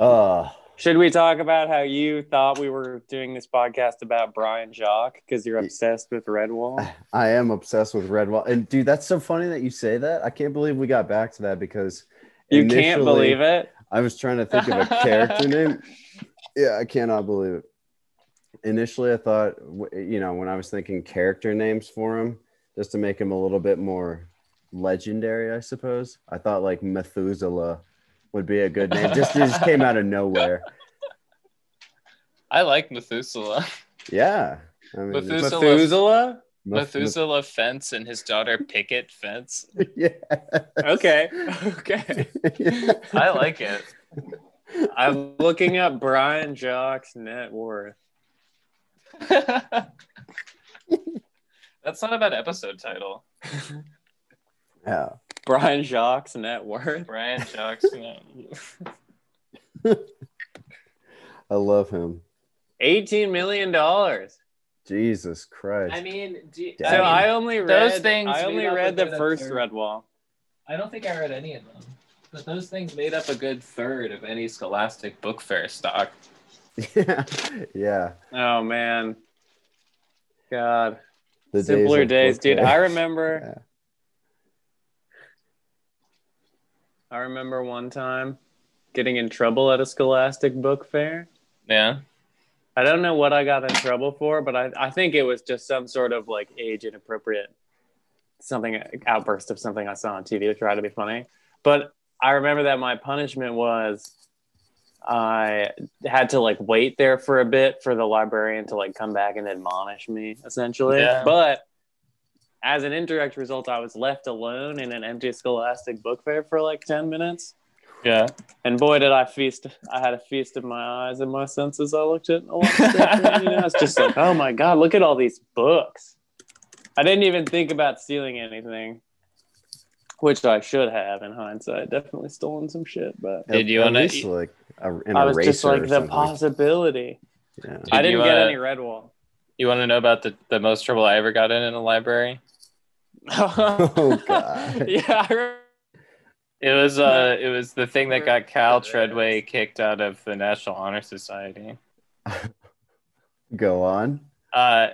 Uh, Should we talk about how you thought we were doing this podcast about Brian Jacques because you're obsessed with Redwall? I am obsessed with Redwall, and dude, that's so funny that you say that. I can't believe we got back to that because You can't believe it. I was trying to think of a character name. Yeah, I cannot believe it. Initially, I thought, you know, when I was thinking character names for him, just to make him a little bit more legendary, I suppose. I thought like Methuselah would be a good name. Just just came out of nowhere. I like Methuselah. Yeah. I mean, Methuselah. Methuselah? Methuselah Fence and his daughter Picket Fence. yeah. Okay. Okay. I like it. I'm looking up Brian Jacques's net worth. That's not a bad episode title. yeah. Brian Jacques net worth. Brian Jackson. I love him. $18 million. Jesus Christ. I mean, do you, So I only read Those things I only read the first third. Redwall. I don't think I read any of them, but those things made up a good third of any Scholastic Book Fair stock. yeah. yeah. Oh man. God. The Simpler of days, dude. I remember Yeah. I remember one time getting in trouble at a Scholastic book fair. Yeah. I don't know what I got in trouble for, but I, I think it was just some sort of like age inappropriate something outburst of something I saw on TV to try to be funny. But I remember that my punishment was I had to like wait there for a bit for the librarian to like come back and admonish me essentially. Yeah. But as an indirect result, I was left alone in an empty scholastic book fair for like 10 minutes. Yeah. And boy, did I feast! I had a feast of my eyes and my senses. I looked at a lot of stuff. and, you know, it's just like, oh my god, look at all these books. I didn't even think about stealing anything, which I should have in hindsight. Definitely stolen some shit, but Did you At wanna least, eat- like a, an I was just like the something. possibility. Yeah. I Did didn't you, get uh, any Redwall. You want to know about the, the most trouble I ever got in in a library? Oh, God. yeah, It was uh it was the thing that got Cal Treadway kicked out of the National Honor Society. Go on. Uh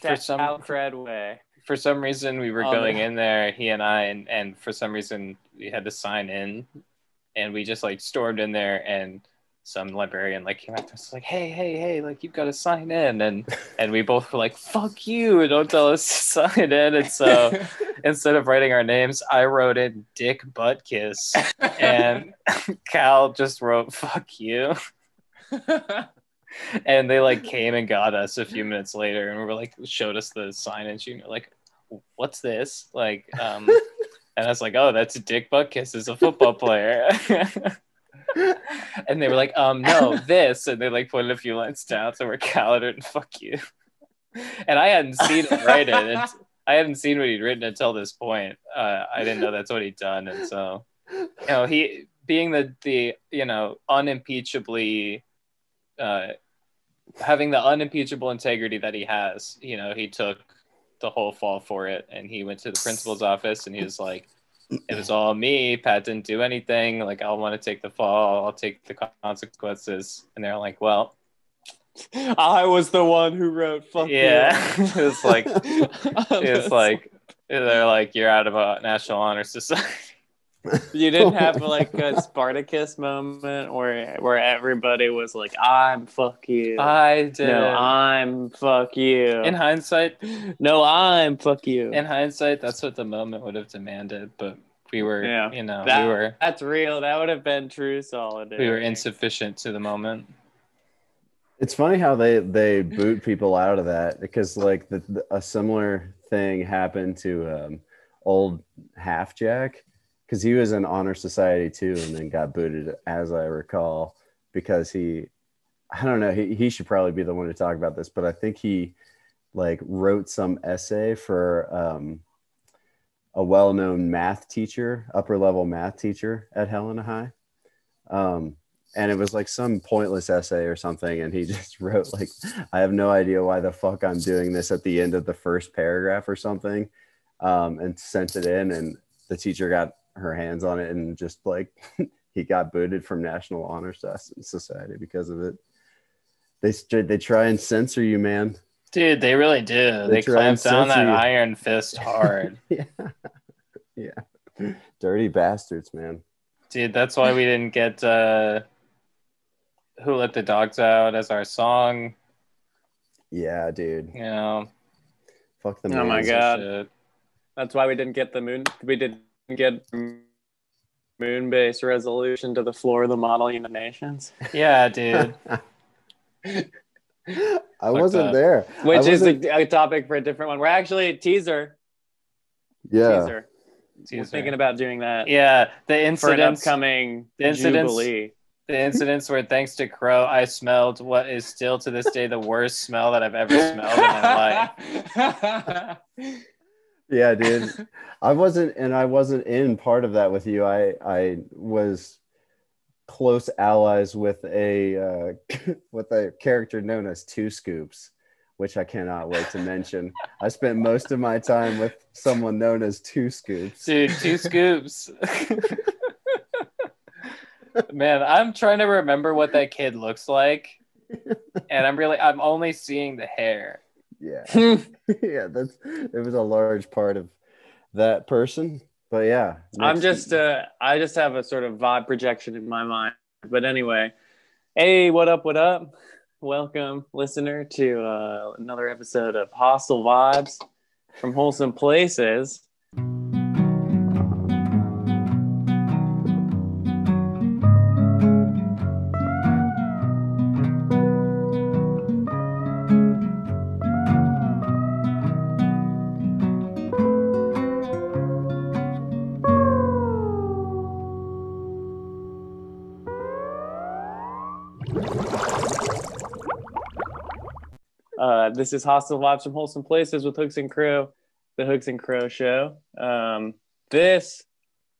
for some Al Treadway. for some reason we were Oh, going man. in there, he and I, and, and for some reason we had to sign in, and we just like stormed in there, and some librarian like came up to us like, hey, hey, hey, like you've got to sign in, and and we both were like, fuck you, don't tell us to sign in, and so instead of writing our names, I wrote in Dick Butt Kiss, and Cal just wrote fuck you. And they like came and got us a few minutes later, and we were like, showed us the sign, and she like, "What's this?" Like, um, and I was like, "Oh, that's Dick butt kiss is a football player." and they were like, "Um, no, this," and they like pointed a few lines down, so we're Calendar and fuck you. And I hadn't seen him write it. And I hadn't seen what he'd written until this point. Uh, I didn't know that's what he'd done, and so you know, he being the the you know unimpeachably uh, having the unimpeachable integrity that he has, you know, he took the whole fall for it, and he went to the principal's office, and he was like, "It was all me. Pat didn't do anything. Like, I'll want to take the fall. I'll take the consequences." And they're like, "Well, I was the one who wrote fuck yeah." it's like it's like they're like, "You're out of a national honor society." You didn't have like a Spartacus moment where where everybody was like, "I'm fuck you." I did. no, I'm fuck you. in hindsight, no, I'm fuck you. in hindsight, that's what the moment would have demanded, but we were, Yeah. you know, That- we were That's real. That would have been true solidarity. we were insufficient to the moment. It's funny how they they boot people out of that because like the, the- a similar thing happened to um, old Half Jack because he was in honor society too and then got booted as I recall because he I don't know he he should probably be the one to talk about this but I think he like wrote some essay for um, a well-known math teacher upper level math teacher at Helena High. Um, and it was like some pointless essay or something and he just wrote like i have no idea why the fuck i'm doing this at the end of the first paragraph or something um, and sent it in and the teacher got her hands on it and just like he got booted from National Honor Society because of it. They they try and censor you, man. Dude, they really do. They They, clamp down that you. iron fist hard. yeah, yeah, dirty bastards, man. Dude, that's why we didn't get uh Who Let the Dogs Out as our song. Yeah, dude. You know. Fuck the moon. Oh my God. shit. That's why we didn't get the moon. We didn't get moon base resolution to the floor of the model United Nations, Yeah, dude. I wasn't up. there. which is wasn't- a, a topic for a different one. We're actually a teaser. Yeah. Teaser. We're Teaser. thinking about doing that Yeah, the incidents upcoming the incidents- jubilee. the incidents where thanks to Crow I smelled what is still to this day the worst smell that I've ever smelled in my life. Yeah, dude. I wasn't, and I wasn't in part of that with you. I I was close allies with a uh, with a character known as Two Scoops, which I cannot wait to mention. I spent most of my time with someone known as Two Scoops. Dude, two scoops. Man, I'm trying to remember what that kid looks like. And I'm really I'm only seeing the hair. Yeah, yeah. That's it was a large part of that person. But yeah, I'm just uh I just have a sort of vibe projection in my mind. But anyway, hey, what up, what up? Welcome, listener, to uh, another episode of Hostile Vibes from Wholesome Places. This is Hostile Vibes from Wholesome Places with Hooks and Crow, the Hooks and Crow Show. Um, this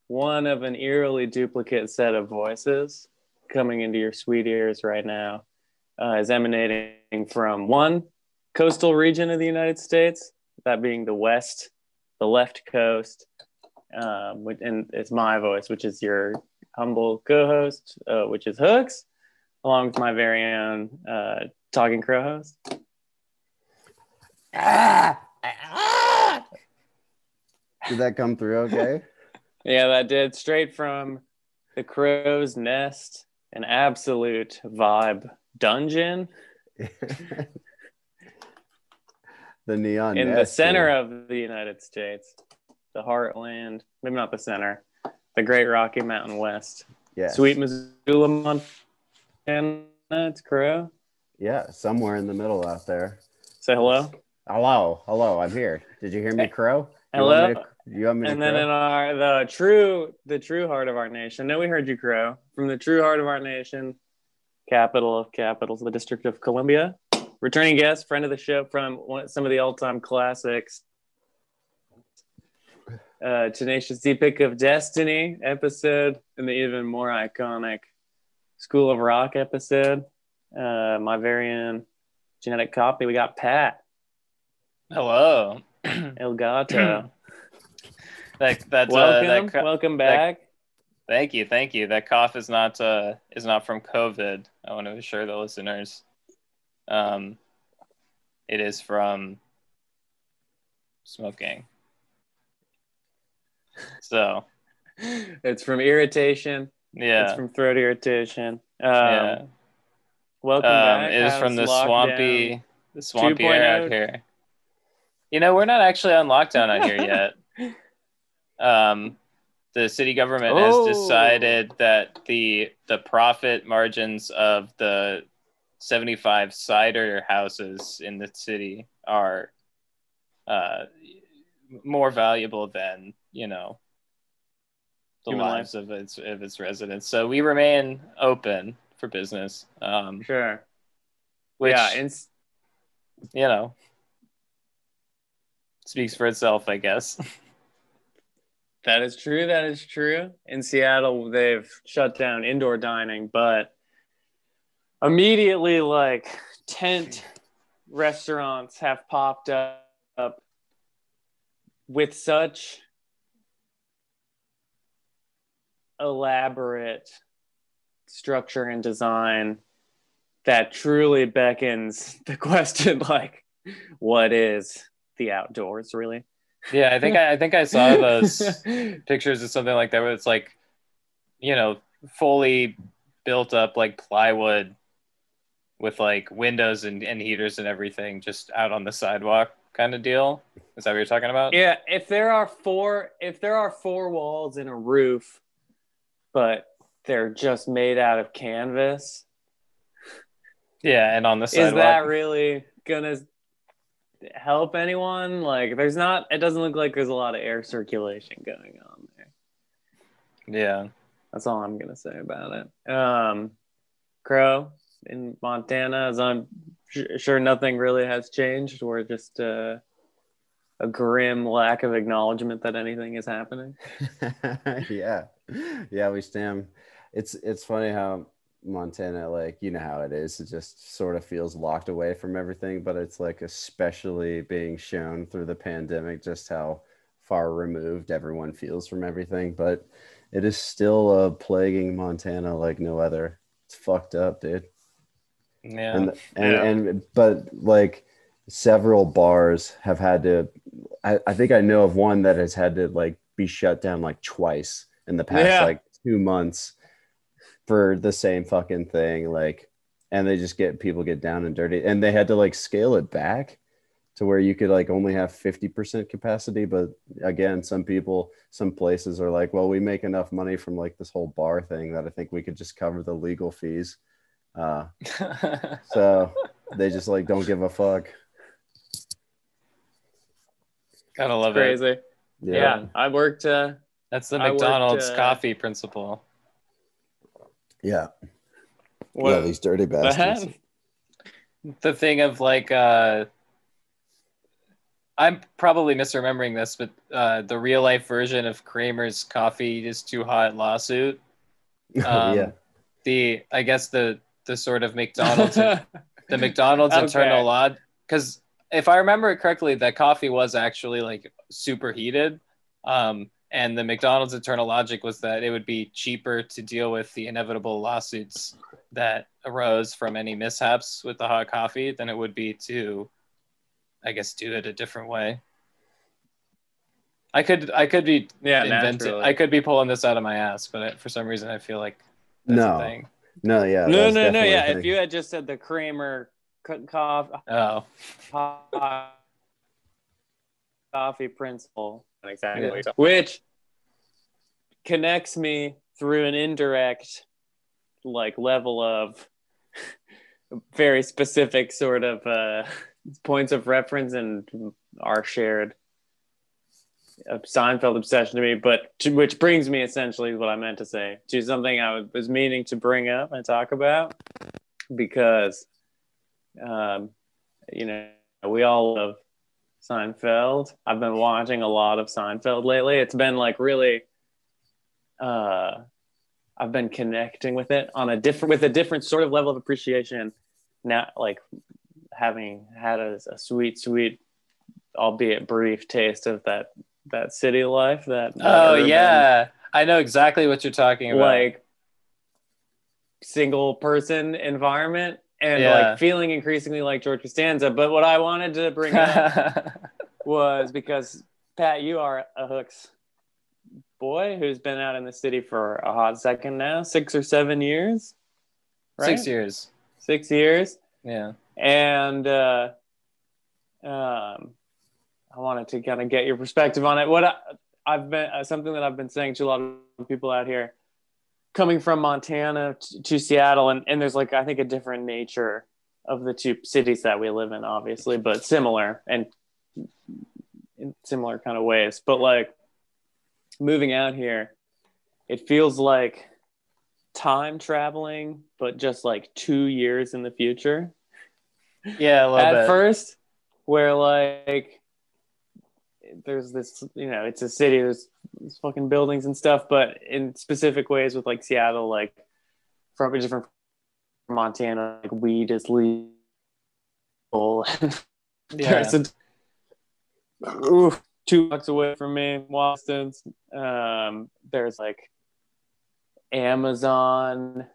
one of an eerily duplicate set of voices coming into your sweet ears right now uh, is emanating from one coastal region of the United States, that being the West, the left coast, um, and it's my voice, which is your humble co-host, uh, which is Hooks, along with my very own uh, Talking Crow host. Did that come through okay? Yeah, that did straight from the crow's nest, an absolute vibe dungeon the neon in the center yeah. of the United States, the heartland, maybe not the center, the Great Rocky Mountain West, Yeah, sweet Missoula, Montana. It's Crow. Yeah, somewhere in the middle out there. Say hello. Hello, hello, I'm here. Did you hear me crow? You Hello? Want me to, you want me to And then in our the true the true heart of our nation. No, we heard you crow from the true heart of our nation, capital of capitals, the District of Columbia. Returning guest, friend of the show from one, some of the all-time classics. Uh, Tenacious D Pick of Destiny episode, and the even more iconic School of Rock episode. Uh, my very own genetic copy. We got Pat Hello. El Gato. That that's uh, welcome, that co- welcome that- back. Thank you, thank you. That cough is not uh is not from COVID. I want to assure the listeners. Um, it is from smoking. So it's from irritation. Yeah, it's from throat irritation. Um, yeah. Welcome Um, back. it is from the lockdown? swampy, the swampy air 2.0? out here. You know, we're not actually on lockdown on here yet. Um, the city government Oh. has decided that the the profit margins of the 75 cider houses in the city are uh, more valuable than you know the Human life. lives of its of its residents. So we remain open for business. Um, Sure. which yeah, and you know speaks for itself, I guess. that is true. That is true. In Seattle, they've shut down indoor dining, but immediately, like tent restaurants have popped up, with such elaborate structure and design that truly beckons the question like what is the outdoors really Yeah, I think I, I think I saw those pictures of something like that where it's like, you know, fully built up like plywood with like windows and, and heaters and everything just out on the sidewalk kind of deal. Is that what you're talking about? yeah if there are four if there are four walls and a roof but they're just made out of canvas Yeah, and on the is that really gonna help anyone? Like there's not it doesn't look like there's a lot of air circulation going on there. Yeah. that's all i'm gonna say about it. Um crow in montana as i'm su- sure nothing really has changed. We're just uh, a grim lack of acknowledgement that anything is happening. Yeah. Yeah we stand. It's it's funny how montana like you know how it is it just sort of feels locked away from everything but it's like especially being shown through the pandemic just how far removed everyone feels from everything but it is still a plaguing montana like no other it's fucked up dude Yeah. and and, Yeah. and but like several bars have had to I, I think i know of one that has had to like be shut down like twice in the past Yeah. like two months for the same fucking thing like and they just get people get down and dirty and they had to like scale it back to where you could like only have 50% capacity but again some people some places are like well we make enough money from like this whole bar thing that i think we could just cover the legal fees uh so they just like don't give a fuck. Gotta love it. crazy yeah, i worked uh That's the I worked, McDonald's uh, coffee principle. Yeah. what, yeah, these dirty bastards. that? the thing of like uh I'm probably misremembering this, but uh, the real life version of Kramer's coffee is too hot lawsuit. Um, yeah. The I guess the the sort of McDonald's the McDonald's Okay. internal law because if I remember it correctly, that coffee was actually like super heated. Um, and the McDonald's internal logic was that it would be cheaper to deal with the inevitable lawsuits that arose from any mishaps with the hot coffee than it would be to, I guess, do it a different way. I could I could be yeah invented. naturally. I could be pulling this out of my ass, but for some reason I feel like that's No. a thing. No, yeah. no no no yeah if you had just said the kramer co- coffee Oh, coffee principle exactly Yeah. which connects me through an indirect like level of very specific sort of uh, points of reference and our shared uh, Seinfeld obsession to me, but to, which brings me essentially what I meant to say to something I was meaning to bring up and talk about because, um, you know, we all love Seinfeld. I've been watching a lot of Seinfeld lately. It's been like really, uh, I've been connecting with it on a different, with a different sort of level of appreciation. Now, like having had a, a sweet, sweet, albeit brief taste of that that city life. That, that oh urban, yeah, I know exactly what you're talking about. like single person environment and Yeah. like feeling increasingly like George Costanza. But what I wanted to bring up was because Pat, you are a Hooks boy who's been out in the city for a hot second now, six or seven years. Right? six years. Six years. Yeah. And uh, um, I wanted to kind of get your perspective on it. What I, I've been uh, something that I've been saying to a lot of people out here, coming from Montana to, to Seattle, and, and there's like I think a different nature of the two cities that we live in, obviously, but similar and in similar kind of ways. But like moving out here, it feels like time traveling, but just like two years in the future Yeah, a little at bit. first where like there's this you know it's a city there's, there's fucking buildings and stuff but in specific ways with like seattle like from a different from montana like weed is legal yeah. oof, two blocks away from me Boston's um there's like amazon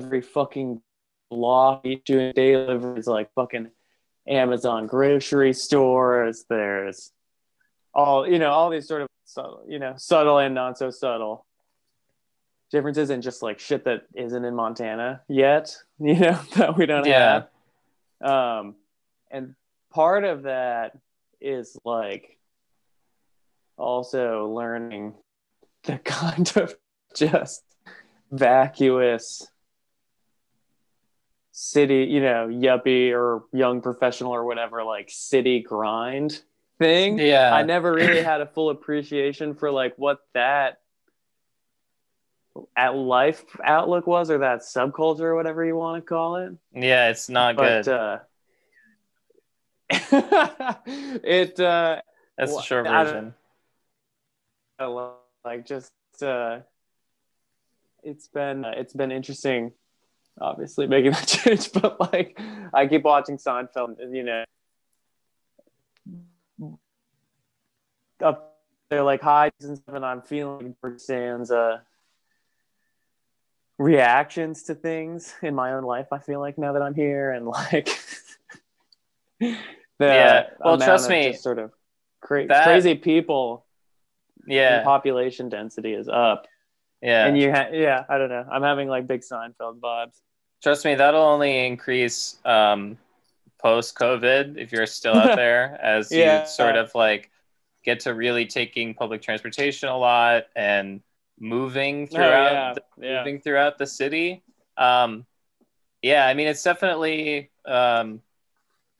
every fucking block doing daily deliveries like fucking Amazon grocery stores. There's all you know, all these sort of subtle, you know, subtle and not so subtle differences and just like shit that isn't in Montana yet, you know, that we don't Yeah. have. Um, and part of that is like also learning the kind of just vacuous city, you know, yuppie or young professional or whatever, like city grind thing. Yeah. I never really had a full appreciation for like what that at life outlook was or that subculture or whatever you want to call it. Yeah, it's not But good. uh it uh That's the short I version. I love- like just uh it's been uh, it's been interesting obviously making that change but like i keep watching seinfeld and you know up there like highs and stuff and i'm feeling Sands uh reactions to things in my own life i feel like now that i'm here and like the Yeah. Well, trust me, sort of cra- that- crazy people Yeah. population density is up. Yeah. And you, ha- yeah, I don't know. I'm having like big Seinfeld vibes. Trust me, that'll only increase um, post COVID if you're still out there, as Yeah. you sort of like get to really taking public transportation a lot and moving throughout oh, yeah, the, yeah. moving throughout the city. Um, yeah, I mean it's definitely um,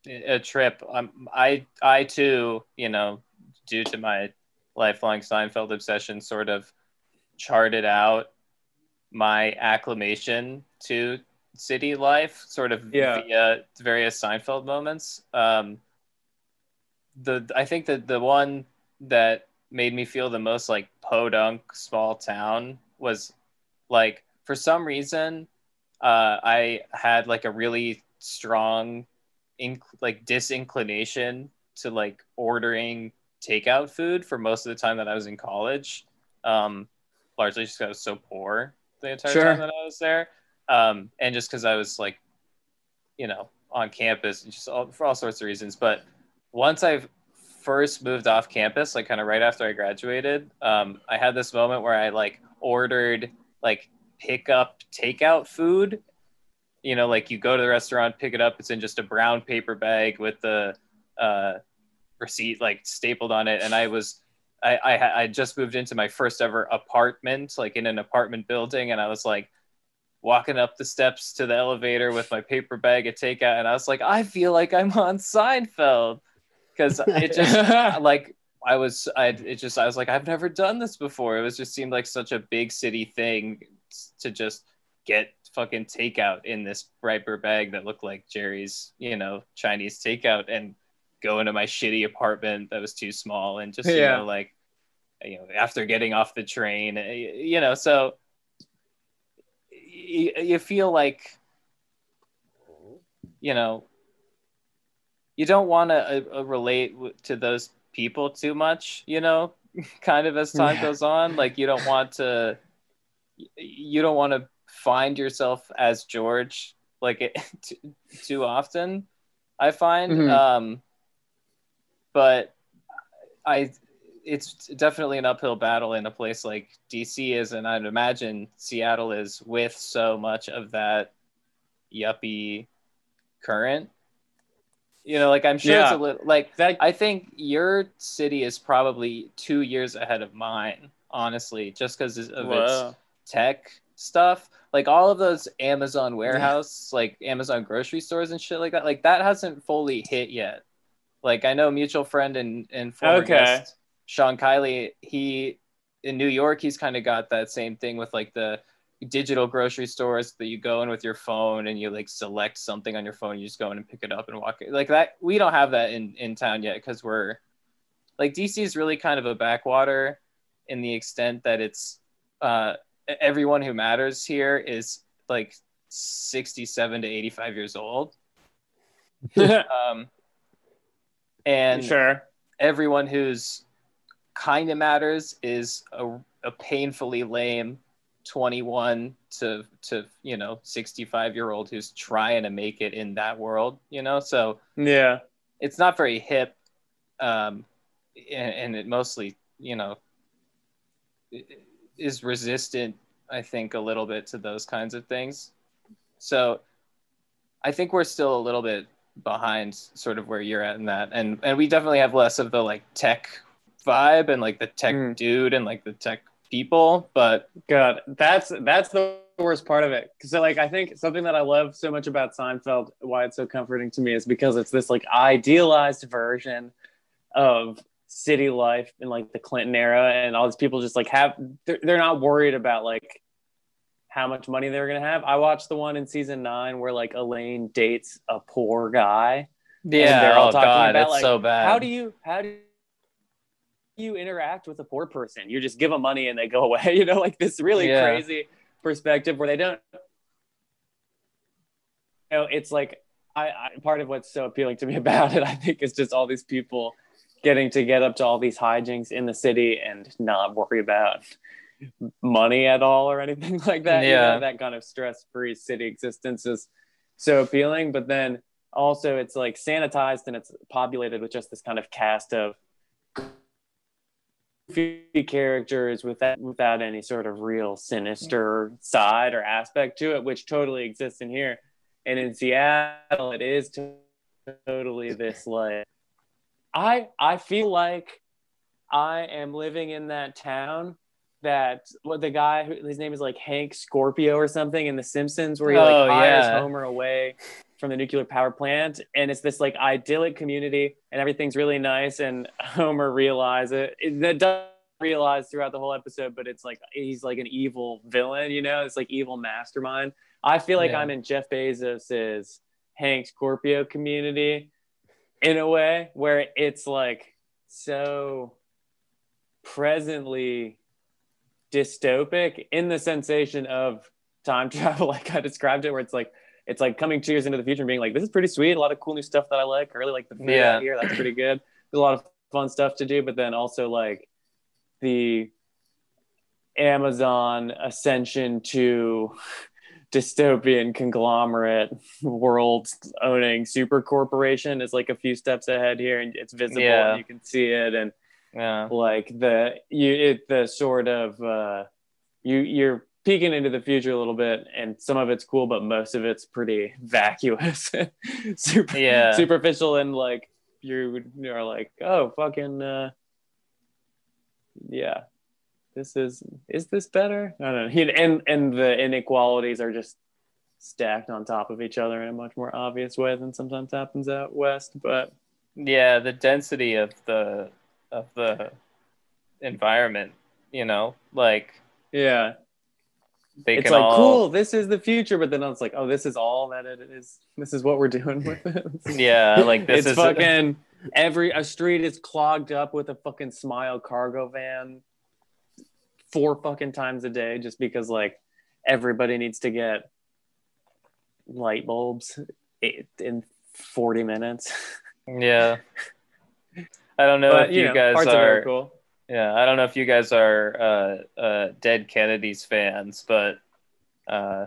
a trip. Um, I I too, you know, due to my lifelong Seinfeld obsession, sort of charted out my acclimation to city life, sort of Yeah. via various Seinfeld moments. Um, the I think that the one that made me feel the most like podunk small town was like for some reason uh, I had like a really strong inc- like disinclination to like ordering takeout food for most of the time that I was in college. Um, largely just because I was so poor the entire Sure. time that I was there. Um, and just because I was like, you know, on campus and just all, for all sorts of reasons. But once I first moved off campus, like kind of right after I graduated, um, I had this moment where I like ordered like pick up takeout food. You know, like you go to the restaurant, pick it up. It's in just a brown paper bag with the uh, receipt like stapled on it. And I was, I, I, just moved into my first ever apartment, like in an apartment building, and I was like walking up the steps to the elevator with my paper bag of takeout, and I was like, I feel like I'm on Seinfeld because it just like I was I it just I was like I've never done this before. It was just seemed like such a big city thing to just get fucking takeout in this paper bag that looked like Jerry's, you know, Chinese takeout and go into my shitty apartment that was too small and just you Yeah. know like you know after getting off the train eh, you know so you, you feel like you know you don't want to uh, relate w- to those people too much you know kind of as time Yeah. goes on like you don't want to you don't want to find yourself as george like it, too, too often i find Mhm. um but i it's definitely an uphill battle in a place like dc is and i'd imagine seattle is with so much of that yuppie current you know like i'm sure it's a little like That I think your city is probably two years ahead of mine, honestly, just because of its tech stuff. Like all of those Amazon warehouse, like Amazon grocery stores and shit like that, like that hasn't fully hit yet. Like I know mutual friend and and former Okay. guest Sean Kiley, he in New York, he's kind of got that same thing with like the digital grocery stores that you go in with your phone and you like select something on your phone you just go in and pick it up and walk it. like that we don't have that in in town yet because we're like dc is really kind of a backwater in the extent that it's uh everyone who matters here is like 67 to 85 years old um and sure. everyone who's kind of matters is a, a painfully lame 21 to to you know 65 year old who's trying to make it in that world you know so Yeah. it's not very hip um and, and it mostly you know is resistant i think a little bit to those kinds of things so i think we're still a little bit behind sort of where you're at in that and and we definitely have less of the like tech vibe and like the tech Mm. dude and like the tech people but God, that's that's the worst part of it. Because like I think something that I love so much about Seinfeld, why it's so comforting to me, is because it's this like idealized version of city life in like the Clinton era, and all these people just like have they're, they're not worried about like how much money they're gonna have. I watched the one in season nine where like Elaine dates a poor guy. yeah they're all oh talking god about, like, so bad How do you how do you interact with a poor person? You just give them money and they go away. You know, like this really Yeah. crazy perspective where they don't. You know, it's like I, I part of what's so appealing to me about it. I think is just all these people getting to get up to all these hijinks in the city and not worry about money at all or anything like that. You know, Yeah. that kind of stress-free city existence is so appealing. But then also it's like sanitized and it's populated with just this kind of cast of goofy characters without without any sort of real sinister side or aspect to it, which totally exists in here. And in Seattle, it is totally this like I I feel like I am living in that town that what the guy who his name is like Hank Scorpio or something in The Simpsons where he like Oh, hires yeah. Homer away from the nuclear power plant and it's this like idyllic community and everything's really nice and Homer realizes it, it that does realize throughout the whole episode but it's like he's like an evil villain you know it's like evil mastermind I feel like Yeah. I'm in Jeff Bezos's Hank Scorpio community in a way where it's like so presently dystopic in the sensation of time travel. Like i described it where it's like it's like coming two years into the future and being like this is pretty sweet. A lot of cool new stuff that i like. I really like the food Yeah. out here. That's pretty good. There's a lot of fun stuff to do but then also like the amazon ascension to dystopian conglomerate world owning super corporation is like a few steps ahead here and it's visible Yeah. and you can see it. And yeah. Like the you it the sort of uh you you're peeking into the future a little bit and some of it's cool but most of it's pretty vacuous super Yeah. superficial and like you are like oh fucking uh yeah this is is this better? I don't know. And and the inequalities are just stacked on top of each other in a much more obvious way than sometimes happens out west but yeah the density of the of the environment you know? Like yeah. they it's can like all cool this is the future but then it's like oh this is all that it is. This is what we're doing with it. Yeah like this it's is fucking every a street is clogged up with a fucking smile cargo van four fucking times a day just because like everybody needs to get light bulbs in 40 minutes. Yeah i don't know but if you know guys parts of it are are cool yeah i don't know if you guys are uh uh dead kennedys fans but uh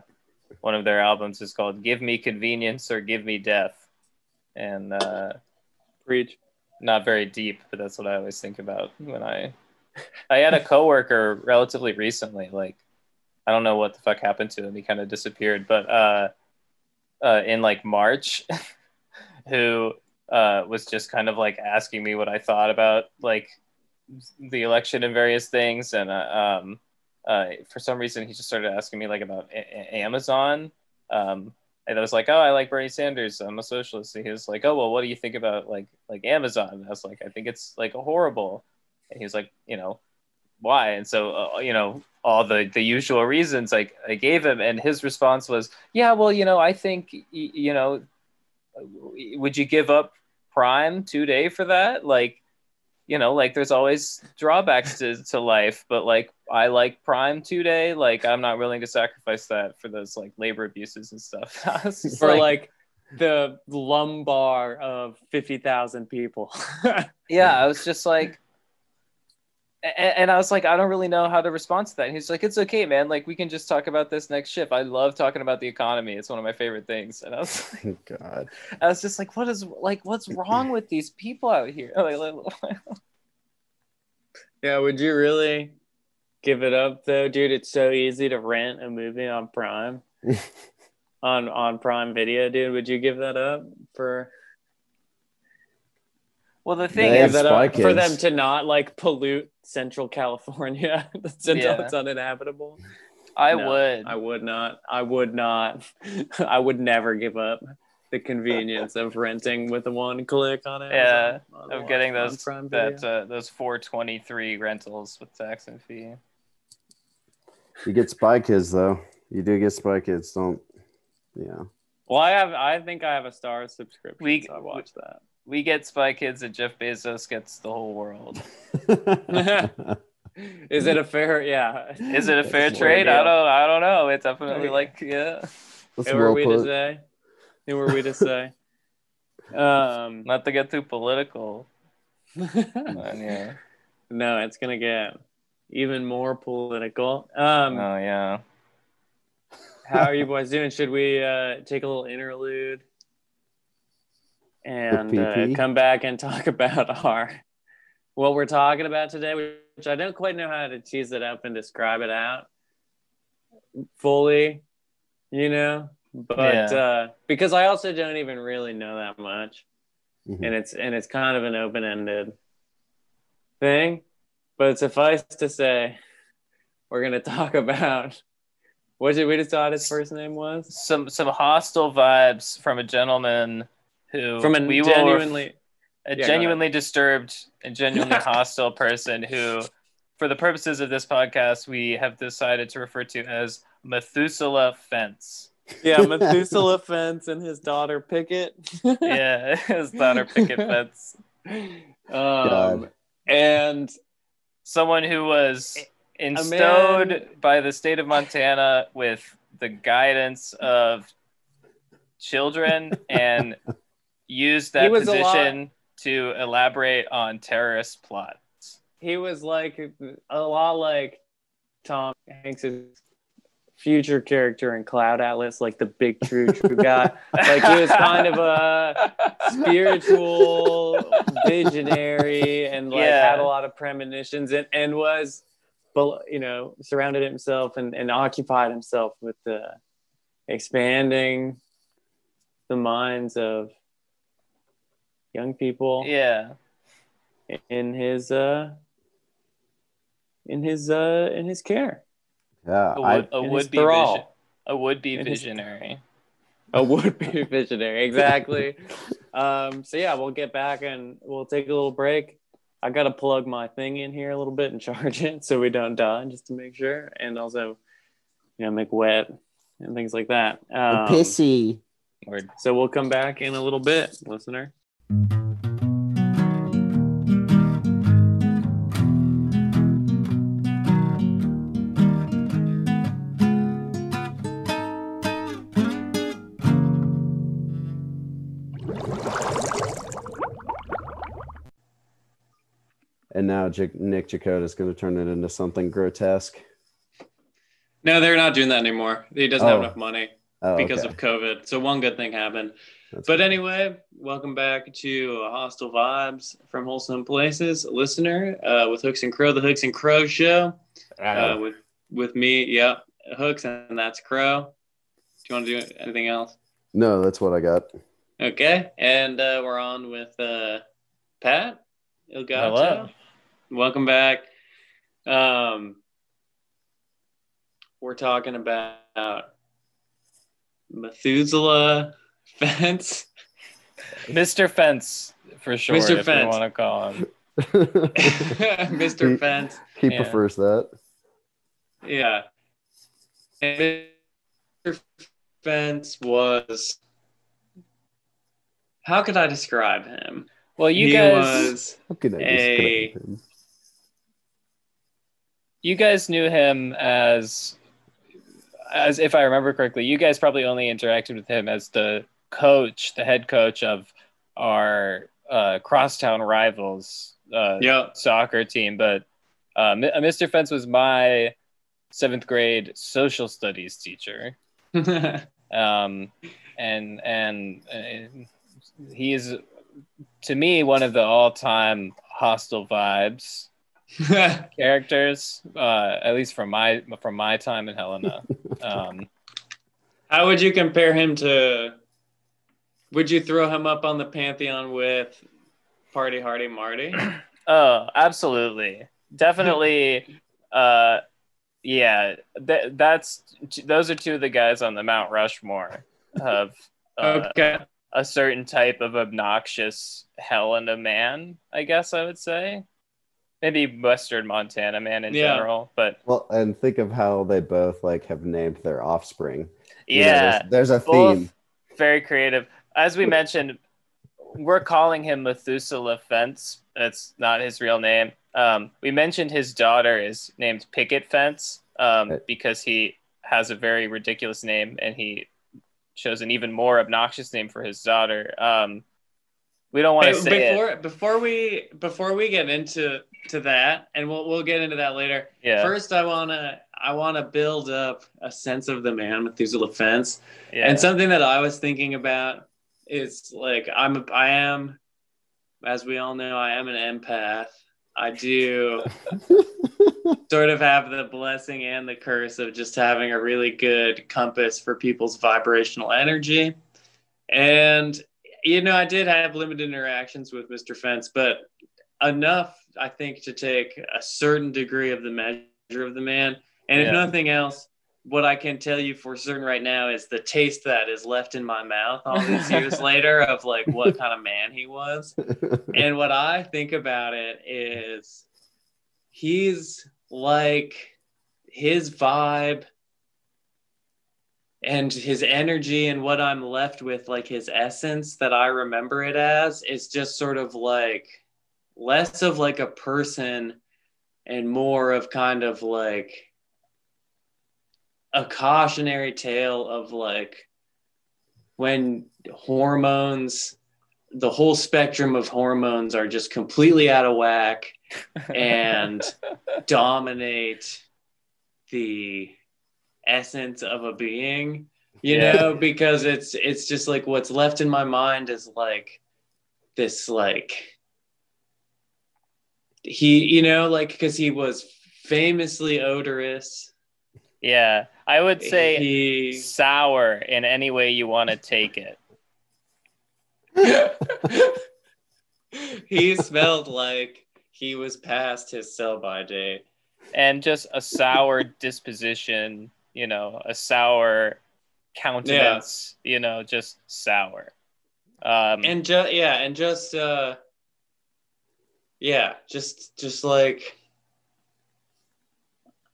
one of their albums is called give me convenience or give me death. And uh preach. not very deep, but that's what I always think about when I I had a coworker relatively recently, like I don't know what the fuck happened to him. He kind of disappeared, but uh uh in like March who uh was just kind of like asking me what I thought about like the election and various things and uh, um uh for some reason he just started asking me like about a- Amazon um and I was like, "Oh, I like Bernie Sanders. I'm a socialist." And he was like, "Oh, well, what do you think about like like Amazon?" And I was like, "I think it's like a horrible." And he was like, "You know, why?" And so, uh, you know, all the the usual reasons like I gave him, and his response was, "Yeah, well, you know, I think you know, would you give up Prime today for that? Like, you know, like there's always drawbacks to, to life, but like I like Prime today. Like I'm not willing to sacrifice that for those like labor abuses and stuff. I was just for like, the lumbar of 50,000 people yeah, I was just like, and, and I was like, I don't really know how to respond to that. And he's like, it's okay, man. Like we can just talk about this next shift. I love talking about the economy. It's one of my favorite things. And I was like, God. I was just like, what is like, what's wrong with these people out here? Like, like, Yeah, would you really give it up though, dude? It's so easy to rent a movie on Prime. on on Prime Video, dude. Would you give that up for well, the thing They is, that up Spy for them to not like pollute Central California until Yeah. it's uninhabitable? I No, would. I would not. I would not. I would never give up the convenience of renting with a one click on it. Yeah, of getting those that uh, those 423 rentals with tax and fee. You get Spy Kids though. You do get Spy Kids. Don't. Yeah. well, I have. I think I have a Star subscription. We- so I watch that. We get Spy Kids, and Jeff Bezos gets the whole world. Is it a fair? Yeah. Is it a fair That's trade? I don't. I don't know. It's definitely like yeah. That's Who were well we to say? Who were we to say? Um, Not to get too political. but yeah. no, it's gonna get even more political. Um, Oh yeah. how are you boys doing? Should we uh, take a little interlude and uh, come back and talk about our what we're talking about today, which I don't quite know how to tease it up and describe it out fully, you know. But Yeah. uh, because I also don't even really know that much, Mhm. and it's and it's kind of an open ended thing. But suffice to say, we're gonna talk about what did we decide his first name was? Some some hostile vibes from a gentleman who From a we genuinely a go genuinely disturbed and genuinely hostile person who, for the purposes of this podcast, we have decided to refer to as Methuselah Fence. yeah Methuselah Fence and his daughter Pickett. Yeah, his daughter Picket Fence. um, and Someone who was man- instowed by the state of Montana with the guidance of children and used that a lot- position to elaborate on terrorist plots. he was like a lot like Tom Hanks's future character in Cloud Atlas, like the big true true guy. like he was kind of a spiritual visionary and like Yeah. had a lot of premonitions and, and was bel- you know surrounded himself and, and occupied himself with the expanding the minds of young people Yeah. in his uh in his uh in his care Yeah. A, I, would, a would-be thrall. vision, a would-be In his- visionary. a would-be visionary exactly um so yeah we'll get back and we'll take a little break i gotta plug my thing in here a little bit and charge it so we don't die just to make sure and also you know make wet and things like that um, pissy. So we'll come back in a little bit listener And now J- Nick Chakota is going to turn it into something grotesque. no they're not doing that anymore he doesn't have Oh. enough money Oh, because okay. of covid so one good thing happened That's But good. anyway, welcome back to Hostile Vibes from Wholesome Places, listener, uh, with Hooks and Crow, the Hooks and Crow show, uh, with with me, Yep, Hooks, and that's Crow. Do you want to do anything else? no, that's what I got. Okay, and uh, we're on with uh, Pat El Gato. Hello. Welcome back. Um, we're talking about Methuselah Fence. Mr. Fence, for sure, Mr. if Fence. you want to call him. Mr. He- Fence. he Yeah. prefers that. Yeah. And Mr. Fence was. How could I describe him? Well, you he guys, was. How can I A- describe him? you guys knew him as, as if I remember correctly, you guys probably only interacted with him as the coach, the head coach of our uh, crosstown rivals uh, Yeah. soccer team. But Uh, uh, Mr. Fence was my seventh grade social studies teacher, um, and and uh, he is to me one of the all-time hostile vibes characters, uh, at least from my from my time in Helena. Um, How would you compare him to? Would you throw him up on the pantheon with Party Hardy Marty? Oh, absolutely. Definitely. uh, yeah, th- that's those are two of the guys on the Mount Rushmore of uh, okay. a certain type of obnoxious hell and a man, I guess I would say. Maybe Western Montana man in Yeah. general, but Well, and think of how they both like have named their offspring. You know, yeah, there's, there's a both theme. very creative. As we mentioned, we're calling him Methuselah Fence. That's not his real name. Um, we mentioned his daughter is named Picket Fence um, because he has a very ridiculous name and he chose an even more obnoxious name for his daughter. Um, we don't want Hey, to say it. before before we before we get into to that, and we'll we'll get into that later. Yeah, First, I wanna I wanna build up a sense of the man Methuselah Fence. yeah. And something that I was thinking about is like I'm a, I am, as we all know, I am an empath. I do sort of have the blessing and the curse of just having a really good compass for people's vibrational energy. And you know, I did have limited interactions with Mr. Fence, but enough, I think, to take a certain degree of the measure of the man. And if nothing else, what I can tell you for certain right now is the taste that is left in my mouth all these years later of like what kind of man he was. And what I think about it is he's like his vibe and his energy and what I'm left with, like his essence that I remember it as, is just sort of like less of like a person and more of kind of like a cautionary tale of like when hormones the whole spectrum of hormones are just completely out of whack and dominate the essence of a being you Yeah. know because it's it's just like what's left in my mind is like this like he you know like because he was famously odorous yeah, I would say he sour in any way you want to take it. he smelled like he was past his sell by date and just a sour disposition, you know, a sour countenance, you know, just sour. Um, and just yeah and just uh yeah just just like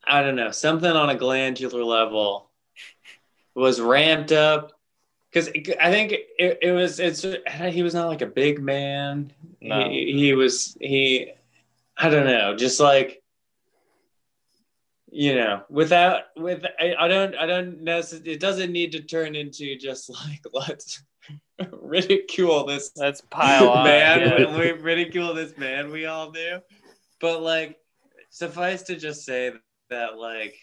i don't know something on a glandular level was ramped up because i think it, it was it's he was not like a big man No. he, he was he i don't know just like you know without with I, I don't i don't know it doesn't need to turn into just like let's ridicule this let's pile on. man yeah. we ridicule this man we all do but like suffice to just say that like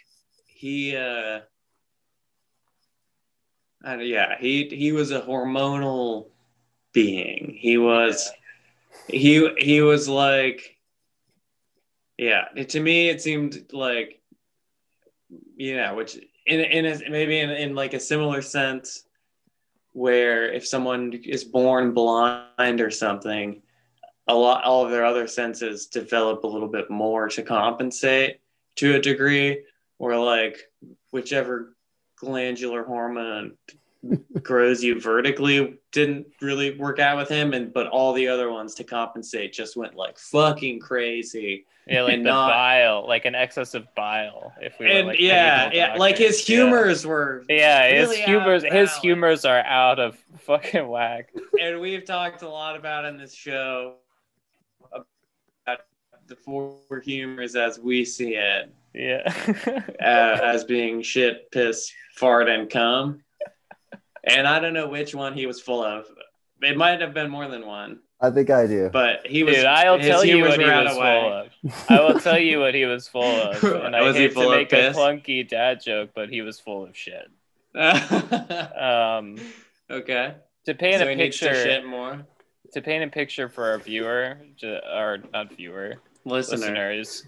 he uh don't- yeah he he was a hormonal being. He was he he was like yeah it, to me it seemed like yeah which in in a, maybe in, in like a similar sense where if someone is born blind or something a lot all of their other senses develop a little bit more to compensate to a degree or like whichever glandular hormone grows you vertically didn't really work out with him and but all the other ones to compensate just went like fucking crazy Yeah, like and the not- bile, like an excess of bile. If we were like yeah yeah like his doctors. Yeah. humors were Yeah, his really out humors, his humors are out of fucking whack. and we've talked a lot about in this show about the four humors as we see it Yeah, uh, as being shit, piss, fart, and cum. And I don't know which one he was full of. It might have been more than one. I think I do. but he was. Dude, I'll tell you what he was of full way. of. I will tell you what he was full of. And I Was he hate full to of make a clunky dad joke, but he was full of shit. Um, okay. to paint so a he needs to picture, shit more. to paint a picture for our viewer, to, or not viewer, Listener. Listeners,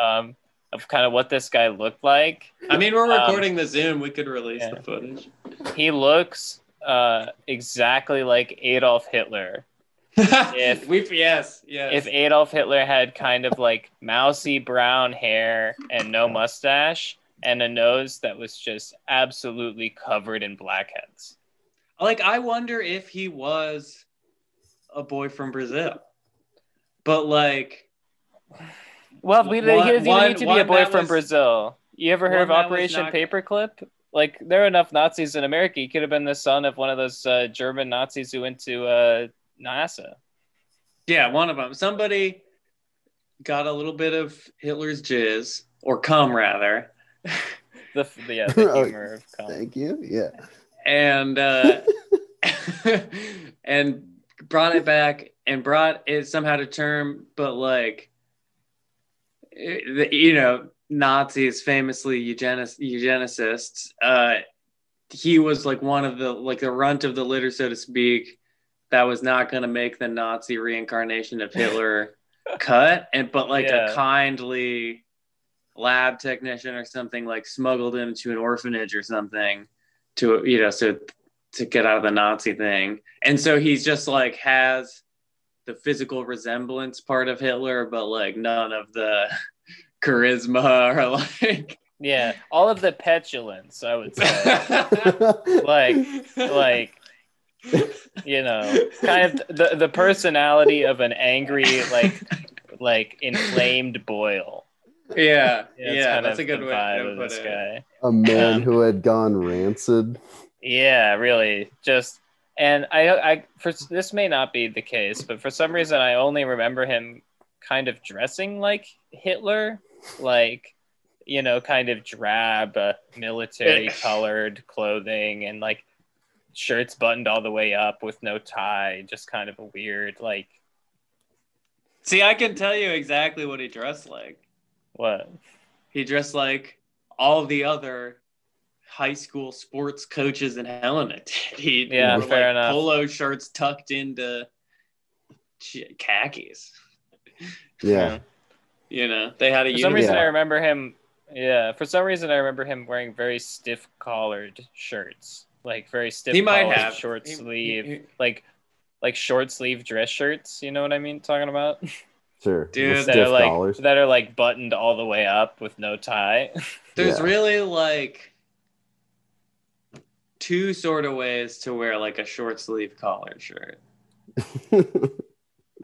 um, of kind of what this guy looked like. I mean, we're Um, recording the Zoom. We could release yeah. the footage. He looks uh, exactly like Adolf Hitler. If- we yes yes If Adolf Hitler had kind of like mousy brown hair and no mustache and a nose that was just absolutely covered in blackheads. like I wonder if he was a boy from Brazil, but like Well, we, One- he doesn't one- even need to be a boy from was- Brazil. You ever heard of Operation not- Paperclip? Like, there are enough Nazis in America. He could have been the son of one of those uh, German Nazis who went to uh, NASA. yeah, one of them. Somebody got a little bit of Hitler's jizz or cum rather, The, the, yeah, the humor of cum. Thank you. Yeah. and uh, and brought it back and brought it somehow to term, but like it- you know Nazis famously eugenic- eugenicists. Uh, he was like one of the like the runt of the litter, so to speak. That was not going to make the Nazi reincarnation of Hitler cut, and but like Yeah. a kindly lab technician or something like smuggled him to an orphanage or something to you know so to get out of the Nazi thing. And so he's just like has the physical resemblance part of Hitler, but like none of the charisma or like Yeah, all of the petulance, I would say. Like- like you know, kind of the the personality of an angry, like like inflamed boil. yeah, Yeah, yeah, that's a good the way to of put this it. guy. A man Um, who had gone rancid. Yeah, really. Just and I I for this may not be the case, but for some reason I only remember him kind of dressing like Hitler, like you know, kind of drab, uh, military colored clothing and like shirts buttoned all the way up with no tie, just kind of a weird like See, I can tell you exactly what he dressed like. what? He dressed like all the other high school sports coaches in Helena did. Yeah, fair like, enough. polo shirts tucked into khakis. Yeah. You know, they had a For some reason, Yeah. I remember him. Yeah, for some reason, I remember him wearing very stiff collared shirts, like very stiff. He might collared, have short He- sleeve, he- like like short sleeve dress shirts. You know what I mean? Talking about Sure. Dude, With that are like collars. that are like buttoned all the way up with no tie. There's Yeah. really like two sort of ways to wear like a short sleeve collared shirt.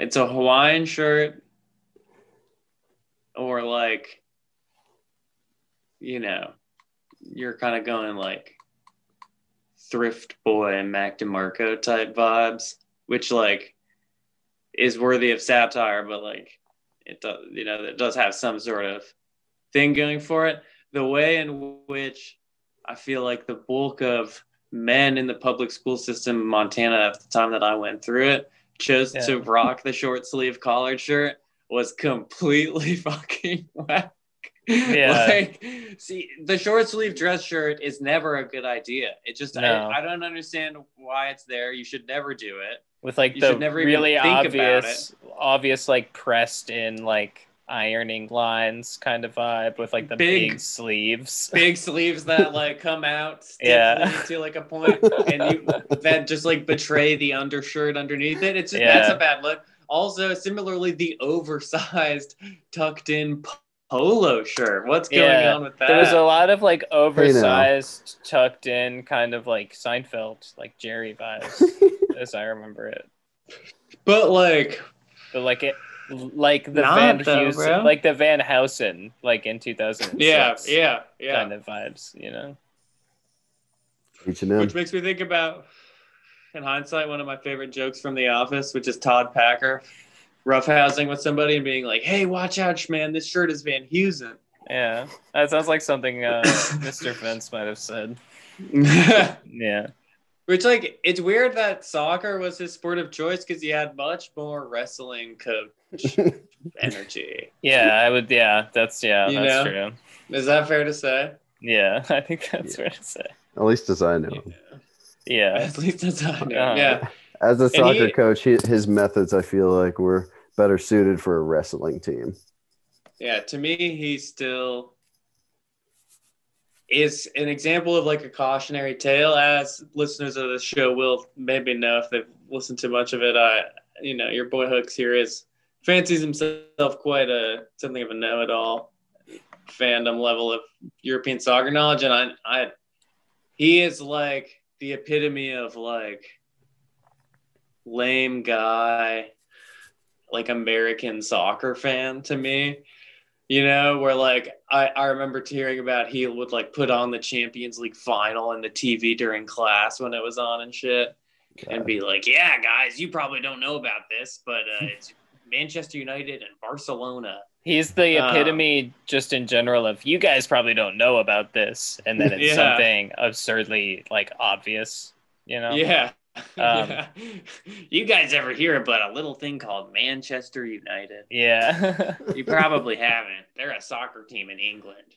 It's a Hawaiian shirt or like you know, you're kind of going like thrift boy and Mac DeMarco type vibes, which like is worthy of satire, but like it does, you know, it does have some sort of thing going for it. The way in which I feel like the bulk of men in the public school system in Montana at the time that I went through it chose Yeah. to rock the short sleeve collared shirt was completely fucking whack. Yeah. like, see, the short sleeve dress shirt is never a good idea. It just, No. I, I don't understand why it's there. You should never do it. with like You the should never really think about obvious, obvious like pressed in like ironing lines kind of vibe with like the Big- big, sleeves. Big sleeves that like come out Yeah. to like a point, and you that just like betray the undershirt underneath it. It's just Yeah. that's a bad look. Also, similarly, the oversized tucked in polo shirt. What's going Yeah. on with that? There was a lot of like oversized, tucked in, kind of like Seinfeld, like Jerry vibes, as I remember it. but like, But like it, like the Not Van though, Heusen, bro. like the Van Heusen, like in 2006. yeah, yeah, yeah. kind of vibes, you know. H&M. Which makes me think about, in hindsight, one of my favorite jokes from The Office, which is Todd Packer roughhousing with somebody and being like, "Hey, watch out, man! This shirt is Van Heusen." Yeah, that sounds like something uh, Mr. Vince might have said. Yeah, Which like it's weird that soccer was his sport of choice because he had much more wrestling coach energy. Yeah, I would. Yeah, that's yeah, You that's know? true. Is that fair to say? Yeah, I think that's Yeah. fair to say. At least as I know. him. Yeah, At least that's how I know. Uh, yeah. As a soccer he- coach, he, his methods I feel like were better suited for a wrestling team. Yeah. To me, he still is an example of like a cautionary tale, as listeners of the show will maybe know if they've listened to much of it. I, you know, your boy Hooks here is fancies himself quite a something of a know-it-all fandom level of European soccer knowledge, and I, I, he is like the epitome of like lame guy, like American soccer fan to me. You know, where like I, I remember hearing about he would like put on the Champions League final in the TV during class when it was on and shit, and be like, "Yeah, guys, you probably don't know about this, but uh, it's Manchester United and Barcelona." he's the Um, epitome, just in general, of you guys probably don't know about this, and then it's Yeah. something absurdly like obvious. You know? Yeah. Um, yeah. You guys ever hear about a little thing called Manchester United? Yeah. You probably haven't. They're a soccer team in England.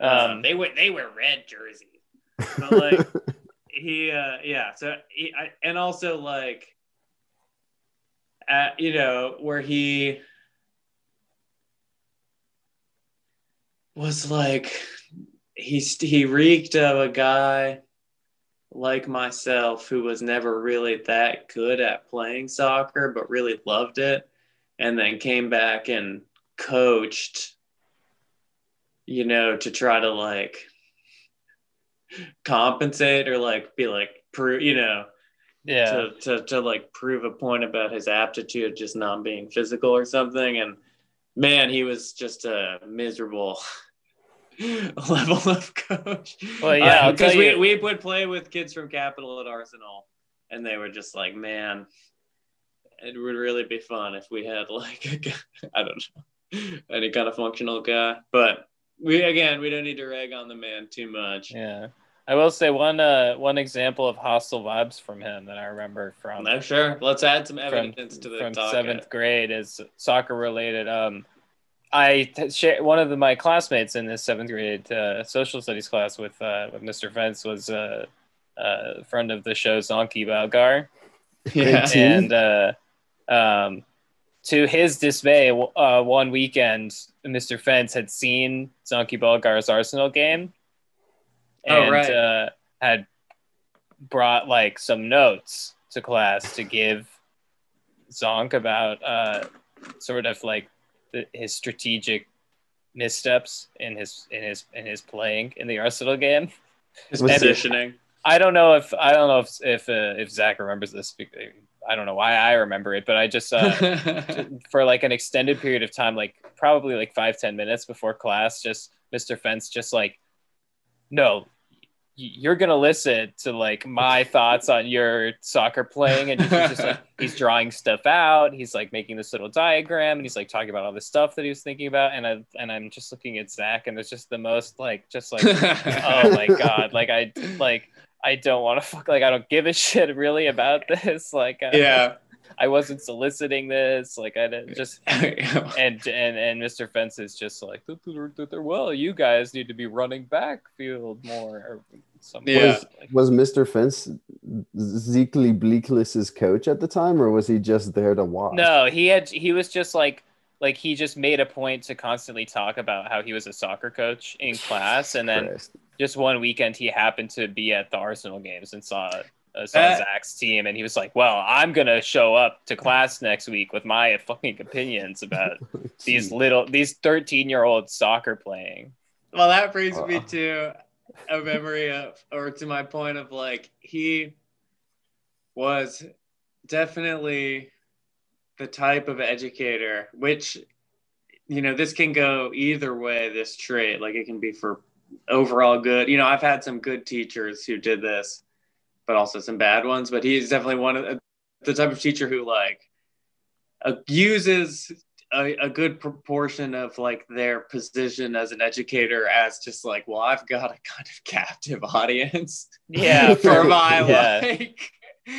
Um, um, they wear they wear red jerseys. But like he, uh, yeah. So he, I, and also like, at, you know, where he was like, he he reeked of a guy like myself who was never really that good at playing soccer, but really loved it, and then came back and coached you know, to try to like compensate or like be like prove, you know, yeah. to, to to like prove a point about his aptitude just not being physical or something. And man, he was just a miserable level of coach. Well, yeah, because tell we we would play with kids from Capital at Arsenal, and they were just like, man. It would really be fun if we had like a guy, I don't know any kind of functional guy, but we again we don't need to rag on the man too much. Yeah. I will say one uh one example of hostile vibes from him that I remember from No, sure. Let's add some from, evidence to the from seventh grade is soccer related. Um, I t- share one of the, my classmates in this seventh grade uh, social studies class with uh, with Mr. Fence was uh, a friend of the show Zonky Balgar, Yeah. And uh, um, to his dismay, uh, one weekend Mr. Fence had seen Zonky Balgar's Arsenal game, Oh, and right. uh, had brought like some notes to class to give Zonk about uh, sort of like the, his strategic missteps in his in his in his playing in the Arsenal game. His positioning. I don't know if I don't know if if uh, if Zach remembers this. I don't know why I remember it, but I just uh, for like an extended period of time, like probably like five ten minutes before class, just Mr. Fence just like, no, you're gonna listen to like my thoughts on your soccer playing, and he's just like he's drawing stuff out. He's like making this little diagram, and he's like talking about all this stuff that he was thinking about, and I and I'm just looking at Zach, and it's just the most like just like oh my god like i like i don't want to fuck like i don't give a shit really about this like uh, yeah. i wasn't soliciting this like i didn't just and and and mr fence is just like well you guys need to be running backfield more or something Yeah. like, Was Mr. Fence Zeekly Bleakless's coach at the time, or was he just there to watch? no he had he was just like like he just made a point to constantly talk about how he was a soccer coach in class and then Christ. just one weekend he happened to be at the Arsenal games and saw uh, saw Uh, Zach's team and he was like, "Well, I'm gonna show up to class next week with my fucking opinions about these little these 13 year old soccer playing." Well, that brings me Uh. to a memory of, or to my point of like, he was definitely the type of educator, which, you know, this can go either way, this trait. Like, it can be for overall good. You know, I've had some good teachers who did this, but also some bad ones. But he's definitely one of the type of teacher who, like, uses a, a good proportion of like their position as an educator as just like, well, I've got a kind of captive audience. Yeah, for my yeah. like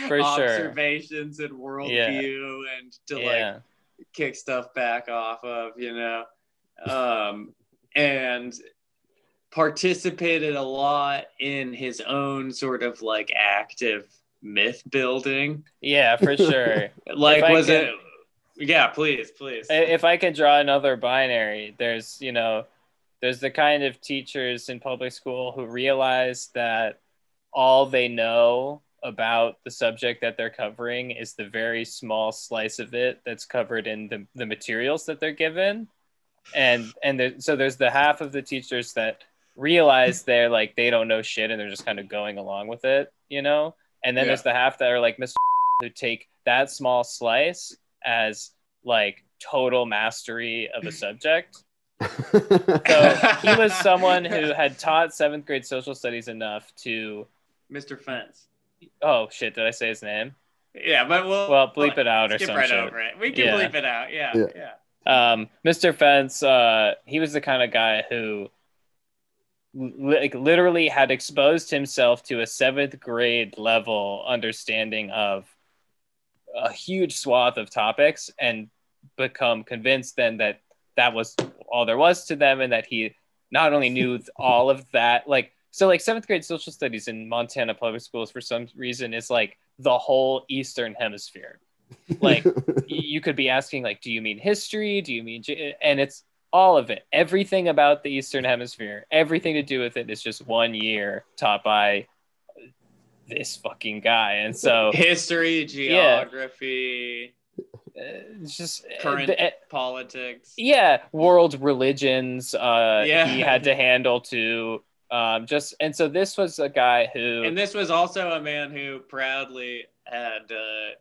For sure. observations and worldview and to like yeah. kick stuff back off of, you know. Um, and participated a lot in his own sort of like active myth building. Yeah, for sure. Like, If was it? Yeah, please, please. if I can draw another binary, there's you know, there's the kind of teachers in public school who realize that all they know about the subject that they're covering is the very small slice of it that's covered in the, the materials that they're given and and there, so there's the half of the teachers that realize they're like they don't know shit and they're just kind of going along with it you know and then Yeah. there's the half that are like mr who take that small slice as like total mastery of a subject so he was someone who had taught seventh grade social studies enough to Mr. Fence. oh shit did i say his name Yeah, but we'll well bleep it out or skip some right shit over it. We can Yeah. bleep it out. Yeah, Yeah. yeah. um, Mr. Fence, uh, he was the kind of guy who like literally had exposed himself to a seventh grade level understanding of a huge swath of topics and become convinced then that that was all there was to them and that he not only knew all of that like so like seventh grade social studies in montana public schools for some reason is like the whole eastern hemisphere. Like you could be asking like do you mean history? Do you mean and it's all of it. Everything about the eastern hemisphere everything to do with it is just one year taught by this fucking guy and so History, geography, uh, it's just current uh, politics. yeah world religions uh Yeah. he had to handle too um just and so this was a guy who And this was also a man who proudly had uh,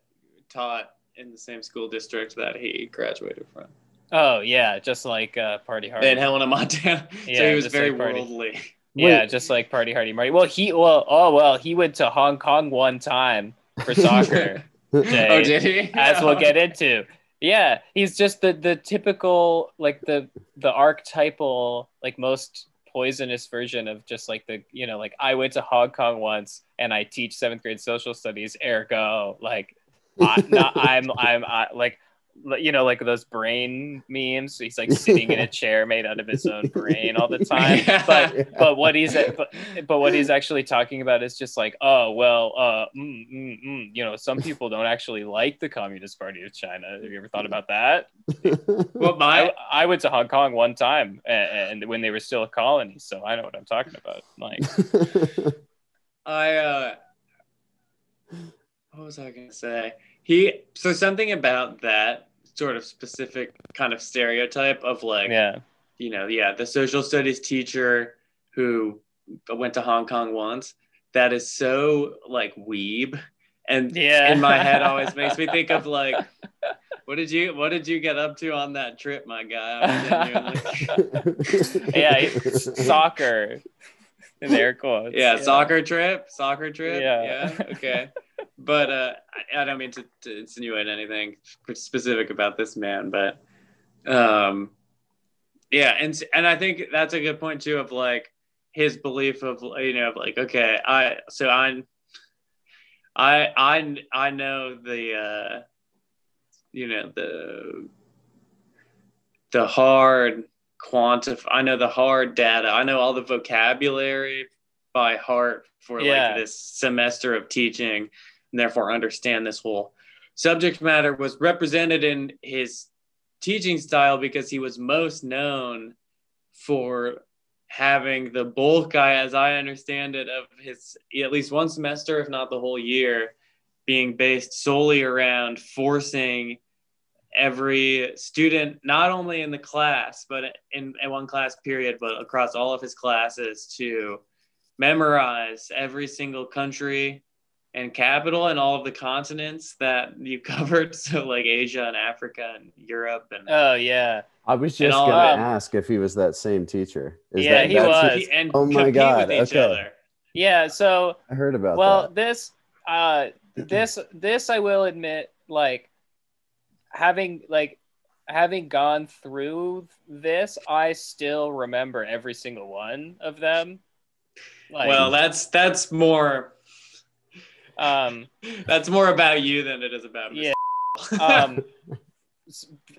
taught in the same school district that he graduated from oh yeah just like uh party hard in Helena, Montana. so Yeah, he was very like worldly. Yeah, Wait. just like Party Hardy Marty. Well, he well, oh well, he went to Hong Kong one time for soccer, oh, Jay, Oh, did he? as we'll get into. Yeah, he's just the the typical like the the archetypal like most poisonous version of just like the you know like I went to Hong Kong once and I teach seventh grade social studies. Ergo, like I, not, I'm I'm I, like you know like those brain memes. He's like sitting in a chair made out of his own brain all the time, but but what he's but, but what he's actually talking about is just like oh well uh mm, mm, mm, you know some people don't actually like the communist party of china. Have you ever thought about that? Well, my I, I went to hong kong one time and, and when they were still a colony so i know what i'm talking about. Like I uh what was I gonna say? He so something about that sort of specific kind of stereotype of like yeah you know, yeah, the social studies teacher who went to Hong Kong once, that is so like weeb. And yeah in my head always makes me think of like what did you what did you get up to on that trip, my guy? I'm yeah soccer in air quotes yeah, soccer trip, soccer trip. Yeah. Yeah, okay. but uh, I, I don't mean to, to insinuate anything specific about this man, but um, yeah, and and I think that's a good point too of like his belief of you know of like okay, I so I I I I know the uh, you know the the hard quantify. I know the hard data. I know all the vocabulary by heart for Yeah. like this semester of teaching, and therefore understand this whole subject matter. Was represented in his teaching style because he was most known for having the bulk guy, as I understand it, of his at least one semester, if not the whole year, being based solely around forcing every student, not only in the class, but in, in one class period, but across all of his classes to memorize every single country and capital and all of the continents that you covered. So like Asia and Africa and Europe and oh yeah I was just gonna um, ask if he was that same teacher. Is Yeah, that, he that's- was. and Oh my God, with each okay. other. yeah so I heard about well that. this uh this this i will admit like having like having gone through this, I still remember every single one of them. Like, well, that's that's more um, that's more about you than it is about me. Yeah. um,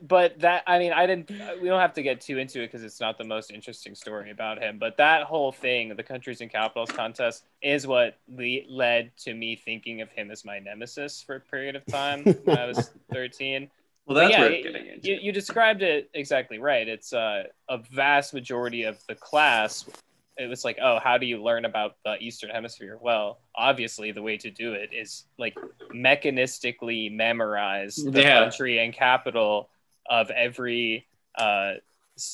but that I mean, I didn't. We don't have to get too into it because it's not the most interesting story about him. But that whole thing, the countries and capitals contest, is what le- led to me thinking of him as my nemesis for a period of time when I was thirteen. Well, that's yeah, worth getting into. You, you described it exactly right. It's uh, a vast majority of the class. It was like, oh, how do you learn about the Eastern Hemisphere? Well, obviously, the way to do it is like mechanistically memorize the Yeah. country and capital of every, uh,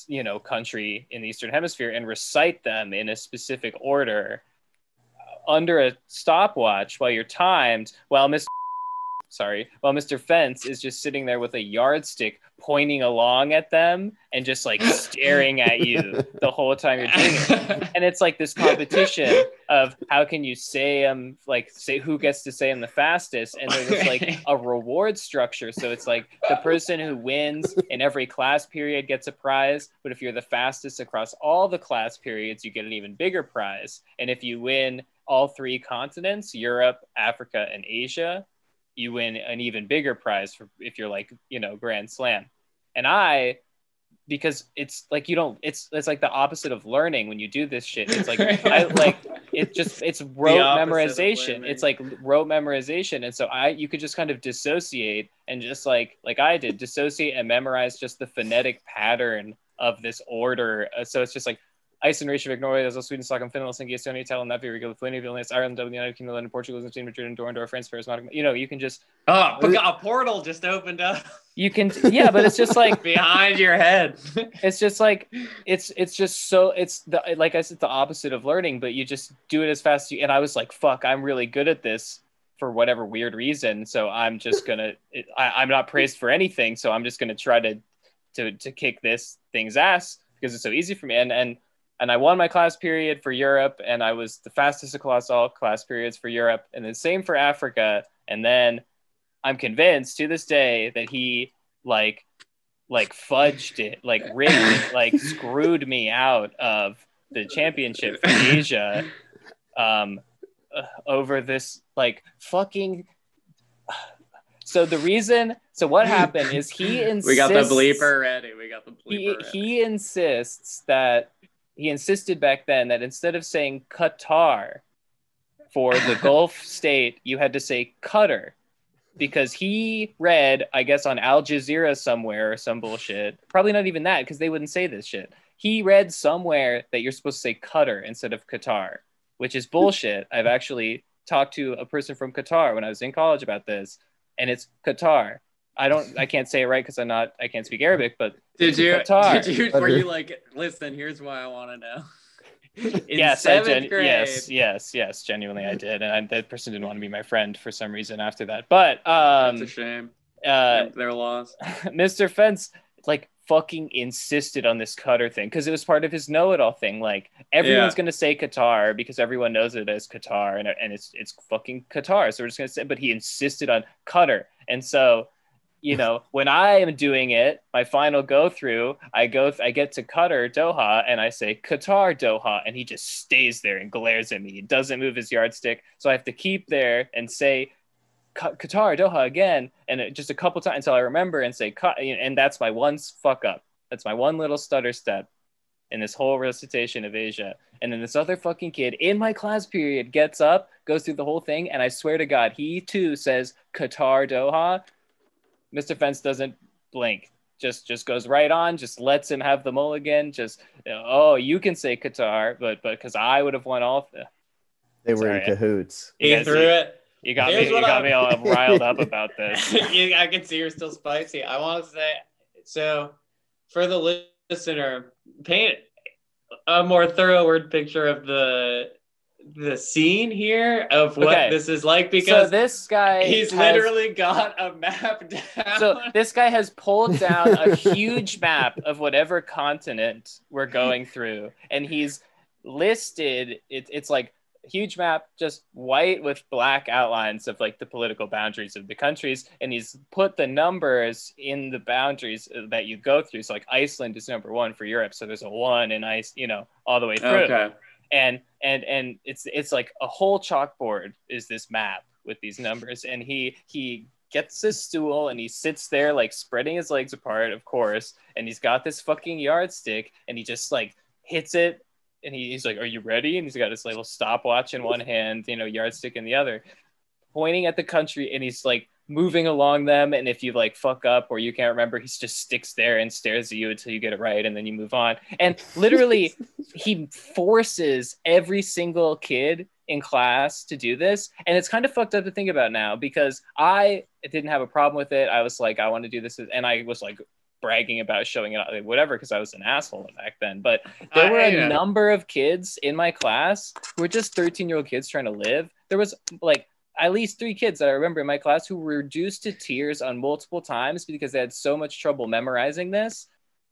you know, country in the Eastern Hemisphere and recite them in a specific order uh, under a stopwatch while you're timed. While Mr sorry, while Mr. Fence is just sitting there with a yardstick pointing along at them and just like staring at you the whole time you're doing it. And it's like this competition of how can you say them, like say who gets to say them the fastest, and there's like a reward structure. So it's like the person who wins in every class period gets a prize, but if you're the fastest across all the class periods, you get an even bigger prize. And if you win all three continents, Europe, Africa, and Asia, you win an even bigger prize for if you're like you know grand slam. And i because it's like you don't it's it's like the opposite of learning when you do this shit. It's like i like it just it's rote memorization. it's like rote memorization. And so i you could just kind of dissociate and just like like i did dissociate and memorize just the phonetic pattern of this order. Uh, so it's just like Iceland, Reykjavik, Norway, Oslo, Sweden, Stockholm, Finland, Helsinki, Estonia, Tallinn, Latvia, Riga, Lithuania, Vilnius, Ireland, Dublin, the United Kingdom, London, Portugal, Spain, Madrid, and Dorndorf, France, Paris, Monaco. You know, you can just, oh, a portal just opened up you can, yeah, but it's just like, behind your head. it's just like, it's, it's just so, it's the, like I said, the opposite of learning, but you just do it as fast as you, and I was like, fuck, I'm really good at this for whatever weird reason. So I'm just gonna, it, I, I'm not praised for anything. So I'm just gonna try to, to, to kick this thing's ass because it's so easy for me. And, and, and I won my class period for Europe, and I was the fastest across all class periods for Europe, and then same for Africa. And then I'm convinced to this day that he like like fudged it, like rigged it, like screwed me out of the championship for Asia um, uh, over this like fucking. So the reason, so what happened is he insists. we got the bleeper ready. We got the bleeper he, ready. he insists that he insisted back then that instead of saying Qatar for the Gulf state, you had to say Qatar because he read, I guess, on Al Jazeera somewhere or some bullshit. Probably not even that because they wouldn't say this shit. He read somewhere that you're supposed to say Qatar instead of Qatar, which is bullshit. I've actually talked to a person from Qatar when I was in college about this, and it's Qatar. I don't, I can't say it right because I'm not, I can't speak Arabic, but Did you? Qatar. Did you? Were you like, listen? Here's why I want to know. In yes, I gen- grade, yes, yes, yes. Genuinely, I did, and I, that person didn't want to be my friend for some reason after that. But um, it's a shame. uh, They're- They're lost. Mr. Fence like fucking insisted on this Cutter thing because it was part of his know-it-all thing. Like everyone's Yeah. gonna say Qatar because everyone knows it as Qatar, and, and it's it's fucking Qatar. So we're just gonna say, but he insisted on Cutter, and so. You know, when I am doing it, my final go through, I go, I get to Qatar Doha, and I say Qatar Doha, and he just stays there and glares at me. He doesn't move his yardstick, so I have to keep there and say Qatar, Doha again, and it, just a couple times until I remember and say, and that's my one fuck up. That's my one little stutter step in this whole recitation of Asia. And then this other fucking kid in my class period gets up, goes through the whole thing, and I swear to God, he too says Qatar, Doha. Mr. Fence doesn't blink. Just just goes right on, just lets him have the mulligan. Just oh, you can say Qatar, but but because I would have won all. They were Sorry. in cahoots. You Yes, threw it. You got Here's me. You what got I- me all riled up about this. you, I can see you're still spicy. I want to say so for the listener, paint a more thorough word picture of the the scene here of what Okay. this is like so because this guy he's has- literally got a map down. so this guy has pulled down a huge map of whatever continent we're going through and he's listed it, it's like huge map, just white with black outlines of like the political boundaries of the countries, and he's put the numbers in the boundaries uh, that you go through. So like Iceland is number one for Europe, so there's a one in ice, you know, all the way through. Okay. And and and it's it's like a whole chalkboard is this map with these numbers, and he he gets his stool and he sits there like spreading his legs apart, of course, and he's got this fucking yardstick, and he just like hits it. And he, he's like, "Are you ready?" And he's got his little stopwatch in one hand, you know, yardstick in the other, pointing at the country, and he's like moving along them. And if you like fuck up or you can't remember, he just sticks there and stares at you until you get it right, and then you move on. And literally, he forces every single kid in class to do this, and it's kind of fucked up to think about now because I didn't have a problem with it. I was like, I want to do this, and I was like bragging about showing it like, whatever because I was an asshole back then. But there I- were a yeah. number of kids in my class who were just 13 year old kids trying to live. There was like at least three kids that I remember in my class who were reduced to tears on multiple times because they had so much trouble memorizing this.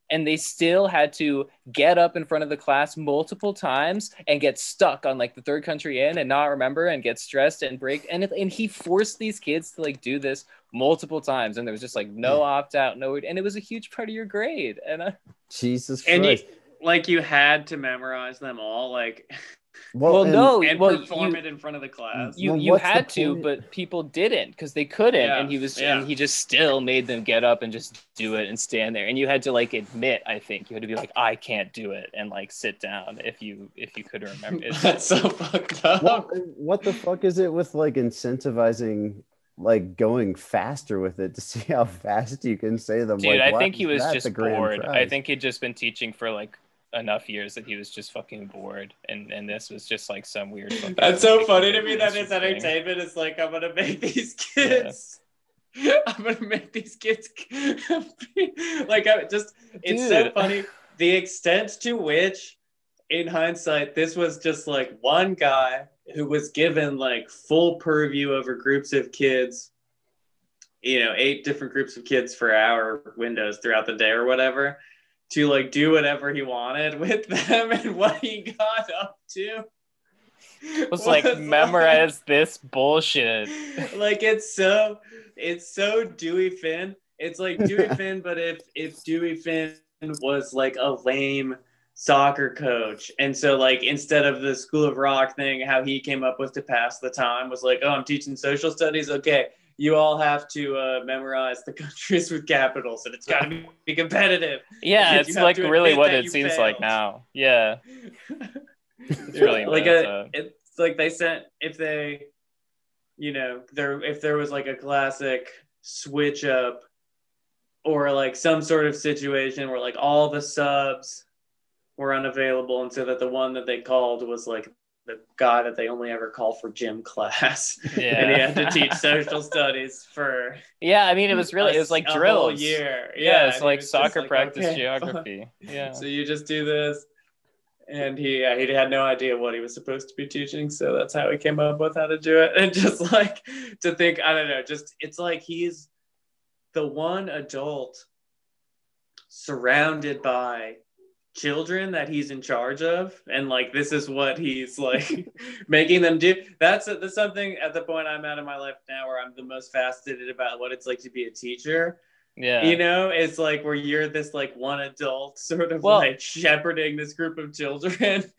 And they still had to get up in front of the class multiple times and get stuck on like the third country in and not remember and get stressed and break. And, it, and he forced these kids to like do this multiple times. And there was just like no opt out, no, and it was a huge part of your grade. And uh, Jesus And you, like you had to memorize them all, like well, and- no, and well, perform you, it in front of the class. you Well, you had to point? but people didn't because they couldn't Yeah, and he was yeah. and he just still made them get up and just do it and stand there and you had to like admit i think you had to be like i can't do it and like sit down if you if you could remember It's- That's so fucked up. what, what the fuck is it with like incentivizing like going faster with it to see how fast you can say them dude like, i think he was just the grand bored i think he'd just been teaching for like enough years that he was just fucking bored and and this was just like some weird That's so funny to me that his entertainment is like, I'm gonna make these kids. I'm gonna make these kids like I just it's so funny the extent to which in hindsight this was just like one guy who was given like full purview over groups of kids you know eight different groups of kids for hour windows throughout the day or whatever to like do whatever he wanted with them and what he got up to was like memorize this bullshit like it's so it's so Dewey Finn. It's like Dewey Finn, but if if Dewey Finn was like a lame soccer coach, and so like instead of the School of Rock thing, how he came up with to pass the time was like, oh, I'm teaching social studies. Okay, you all have to uh, memorize the countries with capitals, and it's got to be, be competitive. yeah it's like really what it seems like now yeah it's really like a, up. it's like they sent if they you know there if there was like a classic switch up or like some sort of situation where like all the subs were unavailable and so that the one that they called was like the guy that they only ever call for gym class and he had to teach social studies for Yeah, I mean, it was really, a- it was like drills. year Yeah, and it's like just soccer like, practice okay, geography. Yeah. so you just do this and he uh, he had no idea what he was supposed to be teaching so that's how he came up with how to do it and just like to think i don't know just it's like he's the one adult surrounded by children that he's in charge of and like this is what he's like making them do that's that's something at the point i'm at in my life now where i'm the most fascinated about what it's like to be a teacher Yeah. you know it's like where you're this like one adult sort of Well- like shepherding this group of children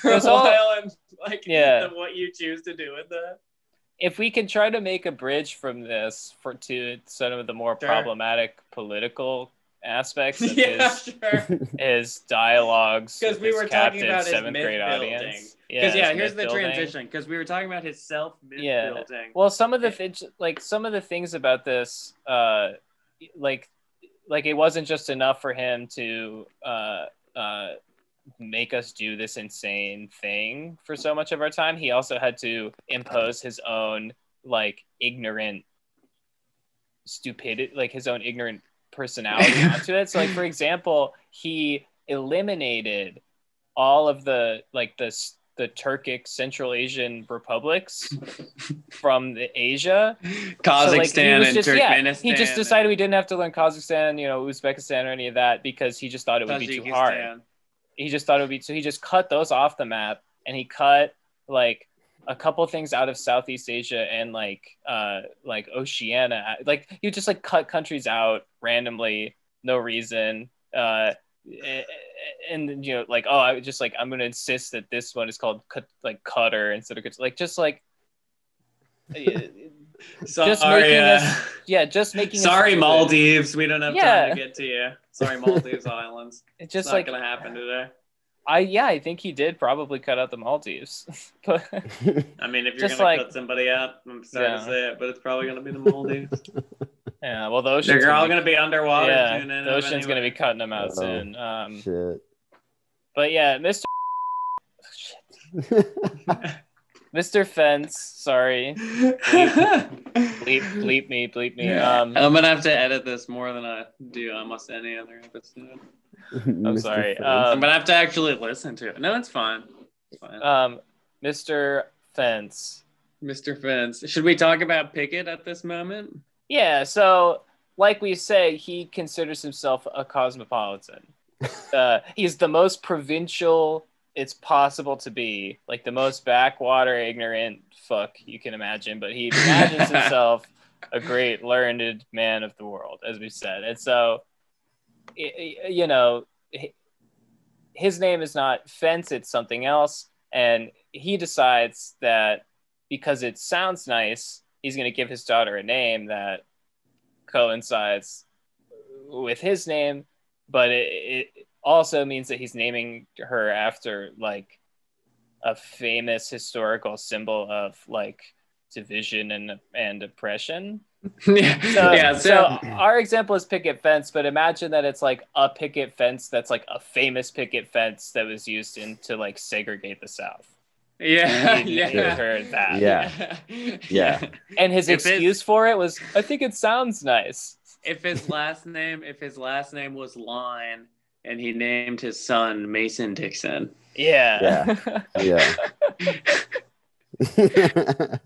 for a There's all- while and like Yeah. what you choose to do with that if we can try to make a bridge from this for to some of the more Sure. problematic political aspects of yeah his, sure his dialogues because we were talking about his seventh myth grade building. audience. because yeah, his here's the building. transition because we were talking about his self myth Yeah. building Well, some of the things, like some of the things about this, uh, like, like it wasn't just enough for him to uh, uh, make us do this insane thing for so much of our time. He also had to impose his own like ignorant stupidity, like his own ignorant personality onto it. So, like for example, he eliminated all of the like the the Turkic Central Asian republics from the Asia. kazakhstan So, like, he and just, yeah, he just decided we didn't have to learn Kazakhstan, you know, Uzbekistan or any of that because he just thought it would be too hard. He just thought it would be so he just cut those off the map and he cut like a couple things out of Southeast Asia and like uh like Oceania. Like you just like cut countries out randomly, no reason. Uh and you know like oh I just like I'm gonna insist that this one is called cut like Cutter instead of like just like Sorry, just making uh, us yeah just making sorry. Maldives. We don't have Yeah. time to get to you. Sorry, Maldives Islands. It's It's just not like gonna happen today. I yeah I think he did probably cut out the Maldives but I mean, if you're Just gonna like- cut somebody out, I'm sorry Yeah. to say it, but it's probably gonna be the Maldives. yeah well the ocean's They're all gonna gonna be underwater. yeah soon the ocean's gonna be cutting them out Oh. soon um Shit. but yeah Mr. Mr. Fence sorry bleep bleep me bleep me um I'm gonna have to edit this more than I do almost any other episode. I'm sorry, uh, I'm gonna have to actually listen to it. No, it's fine. It's fine. um Mr. Fence Mr. Fence. Should we talk about Pickett at this moment? Yeah, so like we say, he considers himself a cosmopolitan. uh, he's the most provincial it's possible to be, like the most backwater, ignorant fuck you can imagine. But he imagines himself a great, learned man of the world, as we said. And so, i- i- you know, his name is not Fence; it's something else. And he decides that because it sounds nice, he's going to give his daughter a name that coincides with his name, but it, it also means that he's naming her after like a famous historical symbol of like division and and oppression. yeah. So, yeah. so So, our example is picket fence, but imagine that it's like a picket fence that's like a famous picket fence that was used in to like segregate the South. yeah. He Yeah. named her that. Yeah. Yeah. And his If excuse for it was, I think it sounds nice. If his last name, if his last name was Line, and he named his son Mason Dixon. Yeah. Yeah. Yeah,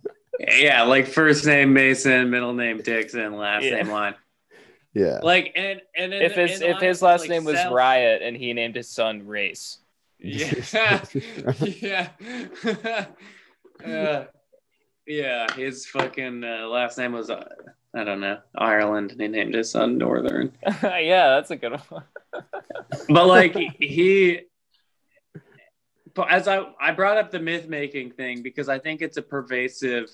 like first name Mason, middle name Dixon, last Yeah. name Line. yeah. Like and and in- if his if his last like, name was self- Riot and he named his son Race. Yeah. yeah. Uh, yeah, his fucking uh, last name was uh, I don't know Ireland, and he named his son Northern. yeah, that's a good one. But like he, but as I I brought up the myth making thing because I think it's a pervasive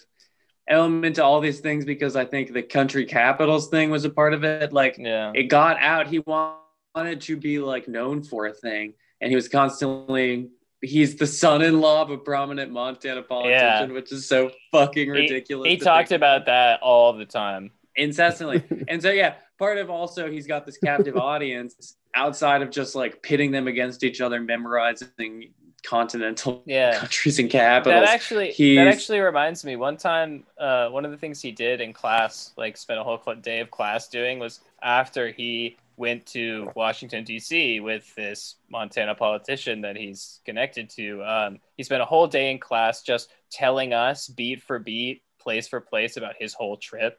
element to all these things because I think the country capitals thing was a part of it. Like Yeah. it got out. He wanted to be like known for a thing, and he was constantly. He's the son-in-law of a prominent Montana politician, which is so fucking ridiculous. He to talked think about that all the time. incessantly. and so yeah, part of also he's got this captive audience outside of just like pitting them against each other, memorizing continental Yeah. countries and capitals. That actually that actually reminds me. One time, uh, one of the things he did in class, like spent a whole day of class doing, was after he went to Washington D.C. with this Montana politician that he's connected to. Um, he spent a whole day in class just telling us beat for beat, place for place about his whole trip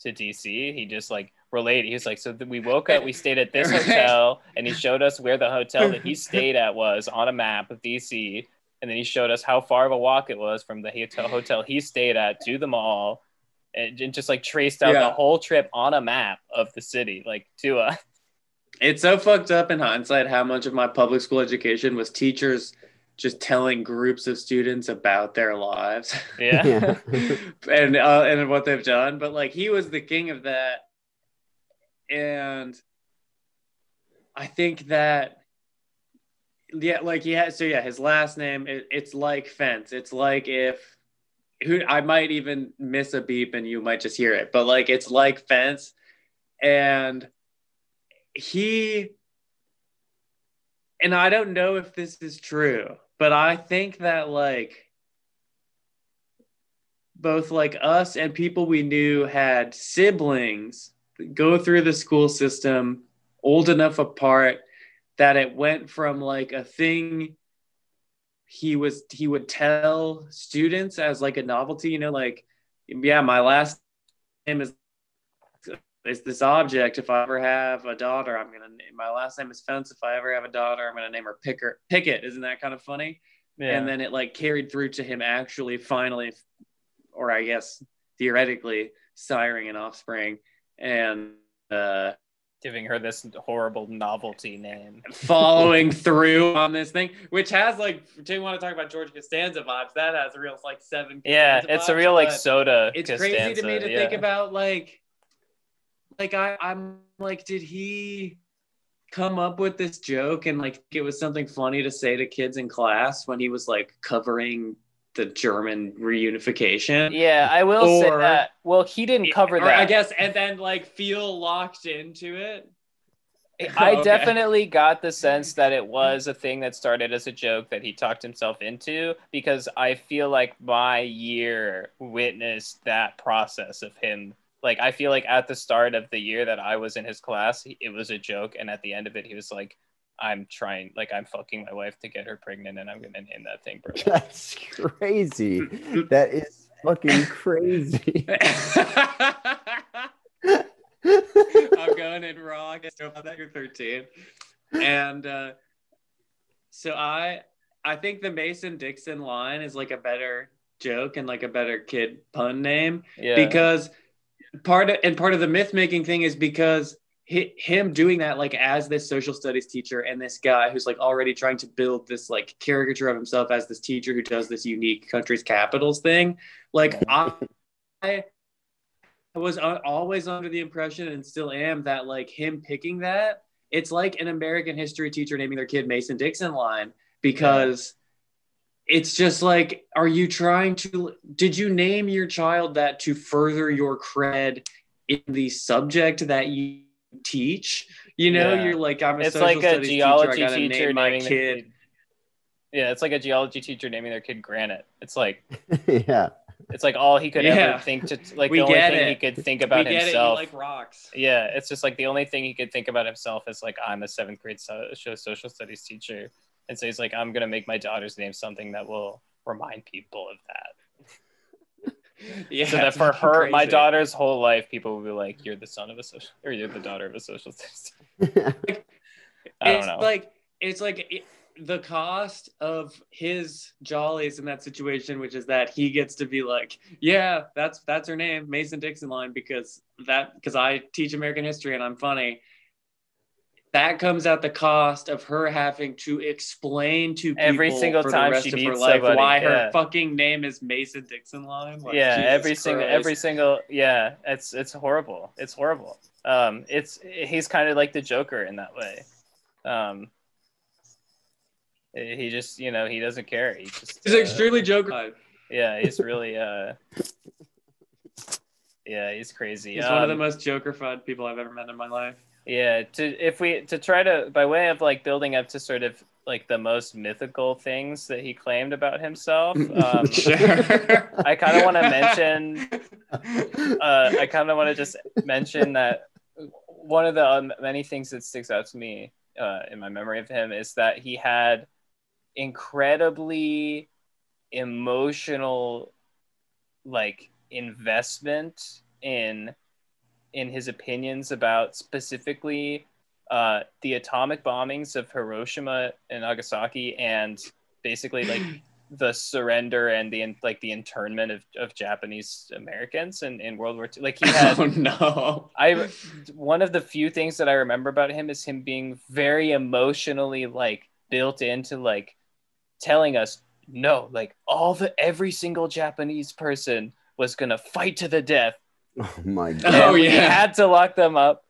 to D.C. He just like related. He was like, so we woke up, we stayed at this Right. hotel, and he showed us where the hotel that he stayed at was on a map of D.C and then he showed us how far of a walk it was from the hotel hotel he stayed at to the mall and j- just like traced out Yeah. the whole trip on a map of the city like to us. it's so fucked up in hindsight how much of my public school education was teachers just telling groups of students about their lives yeah and uh, and what they've done. But like he was the king of that, and I think that yeah, like he had so yeah, his last name it, it's like fence. It's like if who I might even miss a beep and you might just hear it, but like it's like fence, and he and I don't know if this is true, but I think that like both like us and people we knew had siblings go through the school system old enough apart that it went from like a thing he was he would tell students as like a novelty you know like yeah my last name is is this object. If i ever have a daughter i'm gonna name my last name is fence. If i ever have a daughter i'm gonna name her picker picket isn't that kind of funny? Yeah. and then it like carried through to him actually finally, or I guess theoretically, siring an offspring, and uh, giving her this horrible novelty name. following through on this thing, which has like, do you want to talk about George Costanza vibes? That has a real like seven. Yeah, Costanza it's a real like soda. It's crazy to me to yeah. think about like, like I, I'm like, did he come up with this joke and like it was something funny to say to kids in class when he was like covering the German reunification? Yeah, I will say that. Well, he didn't cover Or that. I guess, and then like feel locked into it. I Okay. definitely got the sense that it was a thing that started as a joke that he talked himself into because I feel like my year witnessed that process of him. Like, I feel like at the start of the year that I was in his class, it was a joke. And at the end of it, he was like, I'm trying, like, I'm fucking my wife to get her pregnant and I'm going to name that thing Berlin. That's crazy. That is fucking crazy. I'm going in raw. I guess about that you're 13. And uh, so I I think the Mason Dixon line is like a better joke and like a better kid pun name Yeah. because part of and part of the myth making thing is because hi, him doing that like as this social studies teacher and this guy who's like already trying to build this like caricature of himself as this teacher who does this unique country's capitals thing like I, I was always under the impression and still am that like him picking that it's like an American history teacher naming their kid Mason Dixon line because it's just like are you trying to did you name your child that to further your cred in the subject that you teach you know Yeah. you're like i'm a it's social like a studies geology teacher, I gotta teacher name my naming their kid kid. Yeah, it's like a geology teacher naming their kid Granite. It's like yeah. it's like all he could Yeah. ever think to like We the only get thing he could think we about get it you himself. like rocks Yeah, it's just like the only thing he could think about himself is like I'm a seventh grade so- social studies teacher, and so he's like I'm gonna make my daughter's name something that will remind people of that. Yeah so that for fucking her, my daughter's whole life, people will be like, "You're the son of a social, or you're the daughter of a socialist." studies." teacher." I don't it's know. like it's like it, the cost of his jollies in that situation, which is that he gets to be like, yeah, that's that's her name, Mason Dixon line, because that because I teach American history and I'm funny. That comes at the cost of her having to explain to people Every single for time the rest she of her life somebody, why yeah. her fucking name is Mason Dixon line. Like, yeah, Jesus every single, every single, yeah, it's it's horrible. It's horrible. Um, it's he's kind of like the Joker in that way. Um, he just, you know, he doesn't care. He just, He's uh, extremely joker. yeah, he's really, uh, yeah, he's crazy. He's one of the Um, most joker-fied people I've ever met in my life. Yeah, to if we to try to by way of like building up to sort of like the most mythical things that he claimed about himself. Um, I kind of want to mention uh, I kind of want to just mention that one of the um, many things that sticks out to me uh, in my memory of him is that he had incredibly emotional like investment in in his opinions about specifically uh, the atomic bombings of Hiroshima and Nagasaki and basically like the surrender and the like the internment of, of Japanese Americans in, in World War II. Like he had oh no! I one of the few things that I remember about him is him being very emotionally like built into like telling us no, like all the every single Japanese person was gonna fight to the death. Oh my Oh, god. and we yeah. had to lock them up.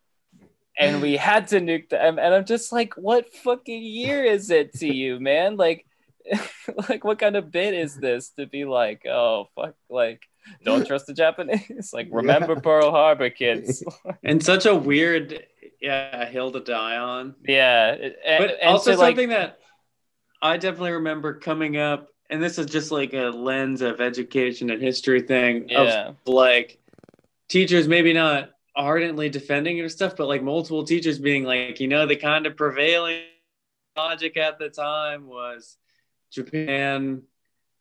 And we had to nuke them, and I'm just like, what fucking year is it to you, man? Like, like what kind of bit is this to be like, oh fuck, like, don't trust the Japanese? Like, remember Pearl Harbor, kids? And such a weird, yeah, hill to die on. Yeah, and, But and also to, like, something that I definitely remember coming up, and this is just like a lens of education and history thing yeah, of like teachers maybe not ardently defending it or stuff, but like multiple teachers being like, you know, the kind of prevailing logic at the time was Japan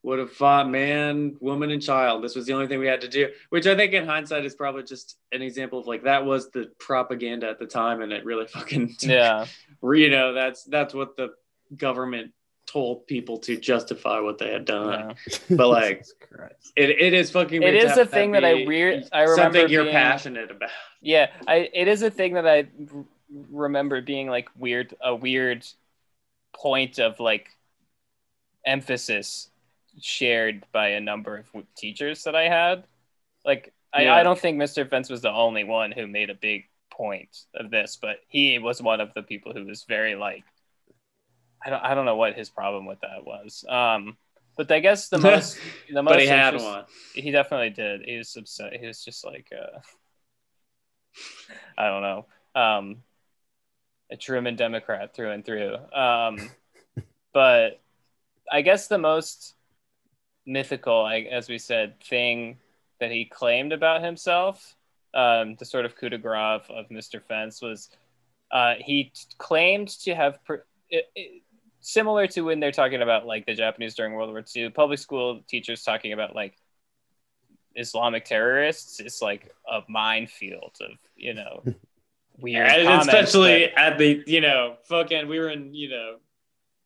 would have fought man, woman, and child. This was the only thing we had to do, which I think in hindsight is probably just an example of like that was the propaganda at the time, and it really fucking, yeah, you know, that's that's what the government told people to justify what they had done. Yeah. But, like, It, it is fucking. It to a thing that that I weird- I remember something you're being- passionate about. Yeah, I it is a thing that I r- remember being like weird a weird point of like emphasis shared by a number of w- teachers that I had. Like I, Yeah. I don't think Mr. Fence was the only one who made a big point of this, but he was one of the people who was very like I don't I don't know what his problem with that was. Um but I guess the most the most but he had one. he definitely did. He was upset. He was just like, uh, I don't know, um, a Truman Democrat through and through. Um, but I guess the most mythical, I, as we said, thing that he claimed about himself, um, the sort of coup de grace of Mr. Fence was uh, he claimed to have. Pr- it, it, Similar to when they're talking about like the Japanese during World War II, public school teachers talking about like Islamic terrorists, it's like a minefield of you know weird. And comments, especially but- at the you know fucking we were in you know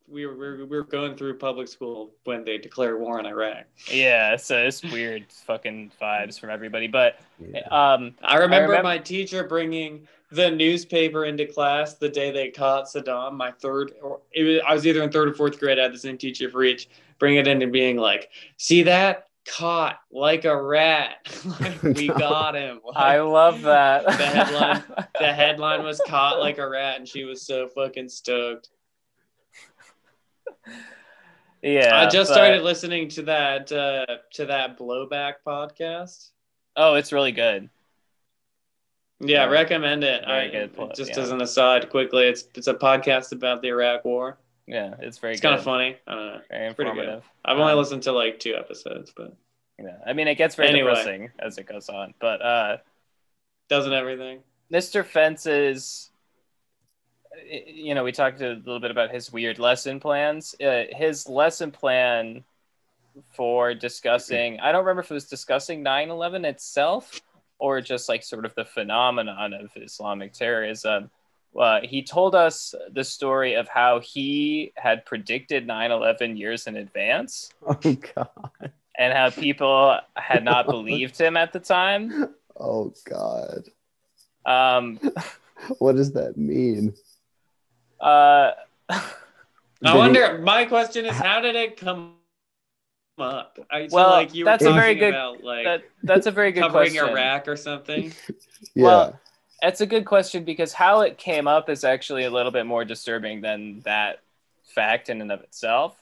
we were, we were we were going through public school when they declared war on Iraq. yeah, so it's weird fucking vibes from everybody. But Yeah. um, I remember, remem- my teacher bringing the newspaper into class the day they caught Saddam. My third, or it was, I was either in third or fourth grade. I had the same teacher for each. Bring it into being like, "See that? Caught like a rat. like, we got him." Like, I love that. The headline- the headline was "Caught like a rat," and she was so fucking stoked. yeah, I just but- started listening to that uh, to that blowback podcast. Oh, it's really good. Yeah, recommend it. I, plug, Just yeah. as an aside, quickly, it's it's a podcast about the Iraq War. Yeah, it's very It's kind of funny. I don't know. Very pretty good. informative. I've only Um, listened to like two episodes, but Yeah, I mean, it gets very Anyway. depressing as it goes on. But uh, doesn't everything? Mr. Fence's, you know, we talked a little bit about his weird lesson plans. Uh, his lesson plan for discussing, I don't remember if it was discussing 9 11 itself or just like sort of the phenomenon of Islamic terrorism. Uh, he told us the story of how he had predicted 9 11 years in advance Oh god. and how people had not believed him at the time. Oh god. Um, What does that mean? uh, I Did he- wonder. My question is, how did it come up? I, so, Well, like you were that's a very good- about like that, that's a very good question. covering question. Iraq or something. Yeah. Well, That's a good question because how it came up is actually a little bit more disturbing than that fact in and of itself.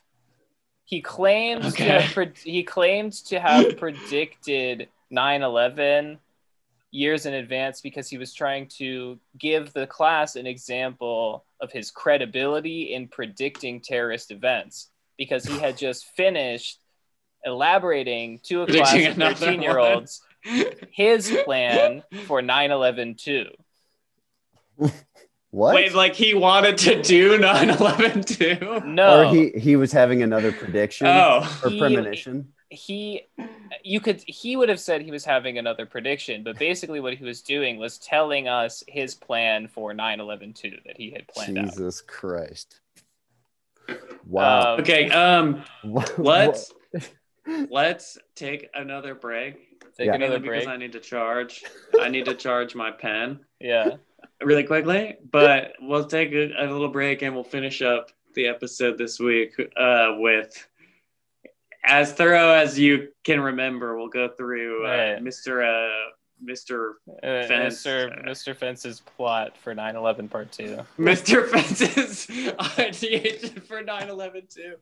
He claims to have pre- he claimed to have predicted 9/11 years in advance because he was trying to give the class an example of his credibility in predicting terrorist events because he had just finished elaborating to a class Predicting of another 13 year olds his plan for 9-11 too what? Wait, like he wanted to do 9/11 too? no Or he he was having another prediction Oh, or He- premonition. he you could he would have said he was having another prediction but basically what he was doing was telling us his plan for 9-11 too that he had planned out Jesus Christ. Wow. Um, okay. Um, What- let's let's take another break. take Yeah. another Mainly because break I need to charge. I need to charge my pen yeah really quickly. But we'll take a, a little break and we'll finish up the episode this week uh, with as thorough as you can remember. We'll go through uh, Right. Mr. Uh, Mr. uh, Fence. mr mr fence's plot for 9-11 part 2 Mr. Fence's ideation for 9/11 too.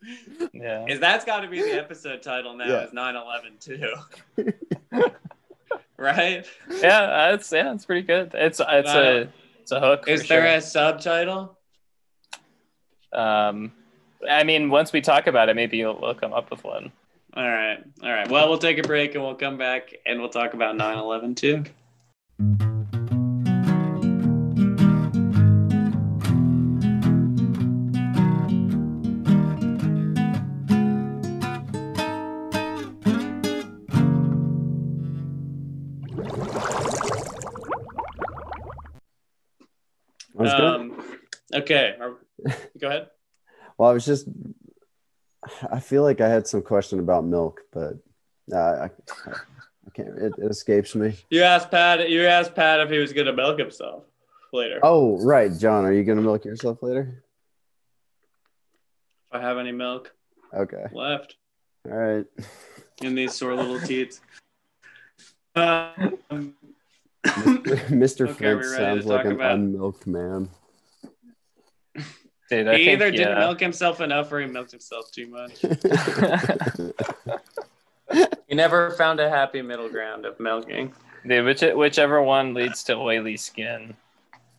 yeah Is that's got to be the episode title now? Yeah. Is 9/11 too? right? yeah that's yeah it's pretty good it's it's a it's a hook Is there sure. a subtitle? um i mean once we talk about it maybe you'll, we'll come up with one All right. All right. Well, we'll take a break and we'll come back and we'll talk about 9 11 too. I was gonna- Um, okay. Go ahead. well, I was just I feel like I had some question about milk, but uh, I, I can't. It, it escapes me. You asked Pat. You asked Pat if he was gonna milk himself later. Oh, right, John. Are you gonna milk yourself later? If I have any milk Okay. left All right. in these sore little teats. Um, Mr. Okay, we Fence sounds like an about- unmilked man. Dude, I he think, either didn't yeah. milk himself enough or he milked himself too much. He never found a happy middle ground of milking. Dude, which, whichever one leads to oily skin.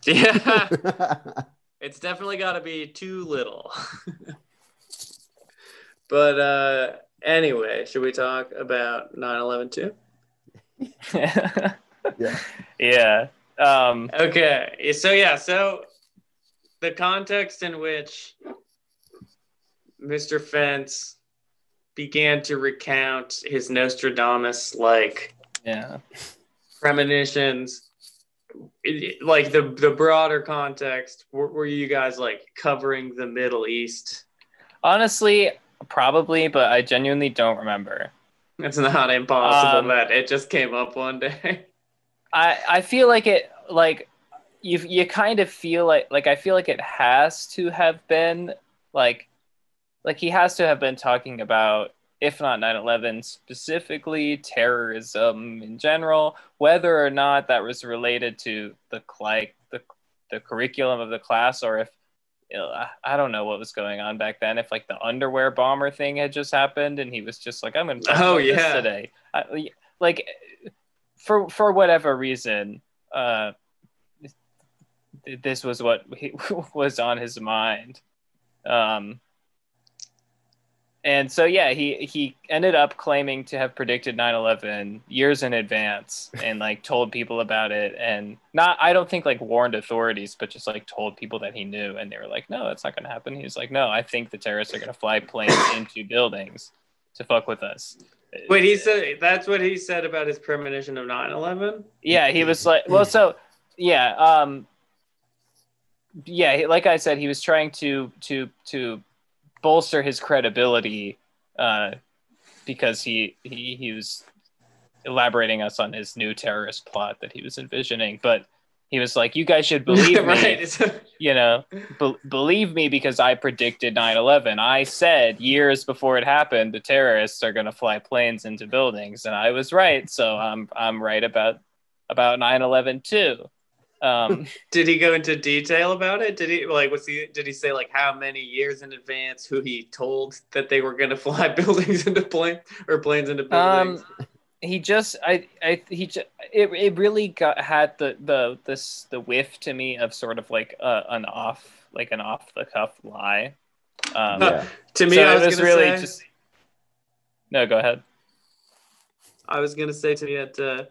Yeah, it's definitely got to be too little. but uh, anyway, should we talk about 9/11 too? yeah. yeah. Um, Okay, so yeah, so the context in which Mr. Fence began to recount his Nostradamus like yeah. premonitions, it- like the the broader context, were, were you guys like covering the Middle East? Honestly, probably, but I genuinely don't remember. It's not impossible Um, that it just came up one day. I I feel like it like you you kind of feel like like I feel like it has to have been like like he has to have been talking about if not 9/11 specifically terrorism in general whether or not that was related to the like the the curriculum of the class or if I don't know what was going on back then. If like the underwear bomber thing had just happened, and he was just like, "I'm going to talk Oh, about this yeah. today," I, like for for whatever reason, uh, this was what he, was on his mind. Um, and so yeah, he he ended up claiming to have predicted 9/11 years in advance and like told people about it and not I don't think like warned authorities but just like told people that he knew and they were like, "No, that's not going to happen." He was like, "No, I think the terrorists are going to fly planes into buildings to fuck with us." Wait, he said that's what he said about his premonition of 9/11. yeah he was like well so yeah um yeah like i said he was trying to to to bolster his credibility uh because he he he was elaborating us on his new terrorist plot that he was envisioning. But he was like you guys should believe me. You know be- believe me because i predicted 9-11 i said years before it happened the terrorists are going to fly planes into buildings. And i was right. So i'm i'm right about about 9-11 too um Did he go into detail about it? Did he like was he did he say like how many years in advance who he told that they were going to fly buildings into plane or planes into buildings? Um, he just I I he just, it, it really got had the the this the whiff to me of sort of like uh, an off like an off the cuff lie um Yeah. to me, so I it was, was really say, just no go ahead I was gonna say to me that uh,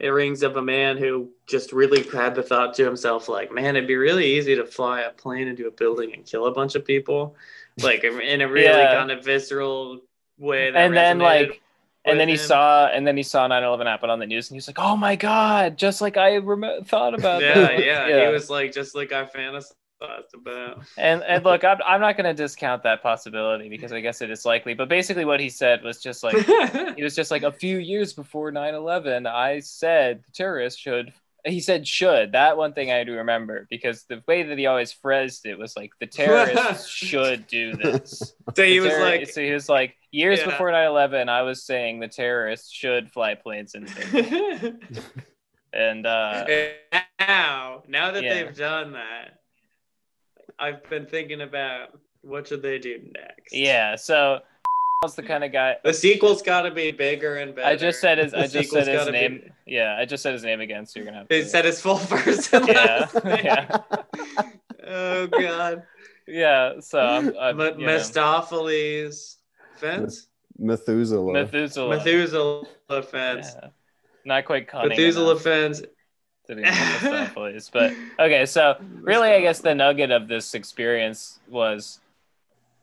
it rings of a man who just really had the thought to himself, like, man, it'd be really easy to fly a plane into a building and kill a bunch of people, like in a really Yeah. kind of visceral way. That and then like and then he saw and then he saw 9-11 happen on the news and he was like oh my god just like i rem- thought about yeah, that yeah, He was like just like I fantasized about. and and look i'm, I'm not going to discount that possibility because i guess it is likely but basically what he said was just like he was just like a few years before 9-11 i said the terrorists should he said should that one thing i do remember because the way that he always phrased it was like the terrorists should do this so he The was terror- like, so he was like years Yeah. before 9-11 i was saying the terrorists should fly planes into and uh now, now that Yeah. they've done that, I've been thinking about what should they do next. yeah so was the kind of guy the sequel's got to be bigger and better. i just said his The i just said his gotta be- name yeah i just said his name again so you're gonna have They to said his full first and Yeah, last name. yeah. oh god. yeah so I'm, I'm, Me- you Mephistopheles fence. Methuselah. Methuselah. Methuselah fence. Yeah. Not quite cunning. Methuselah enough fence. To be Mephistopheles. But okay, so really, I guess the nugget of this experience was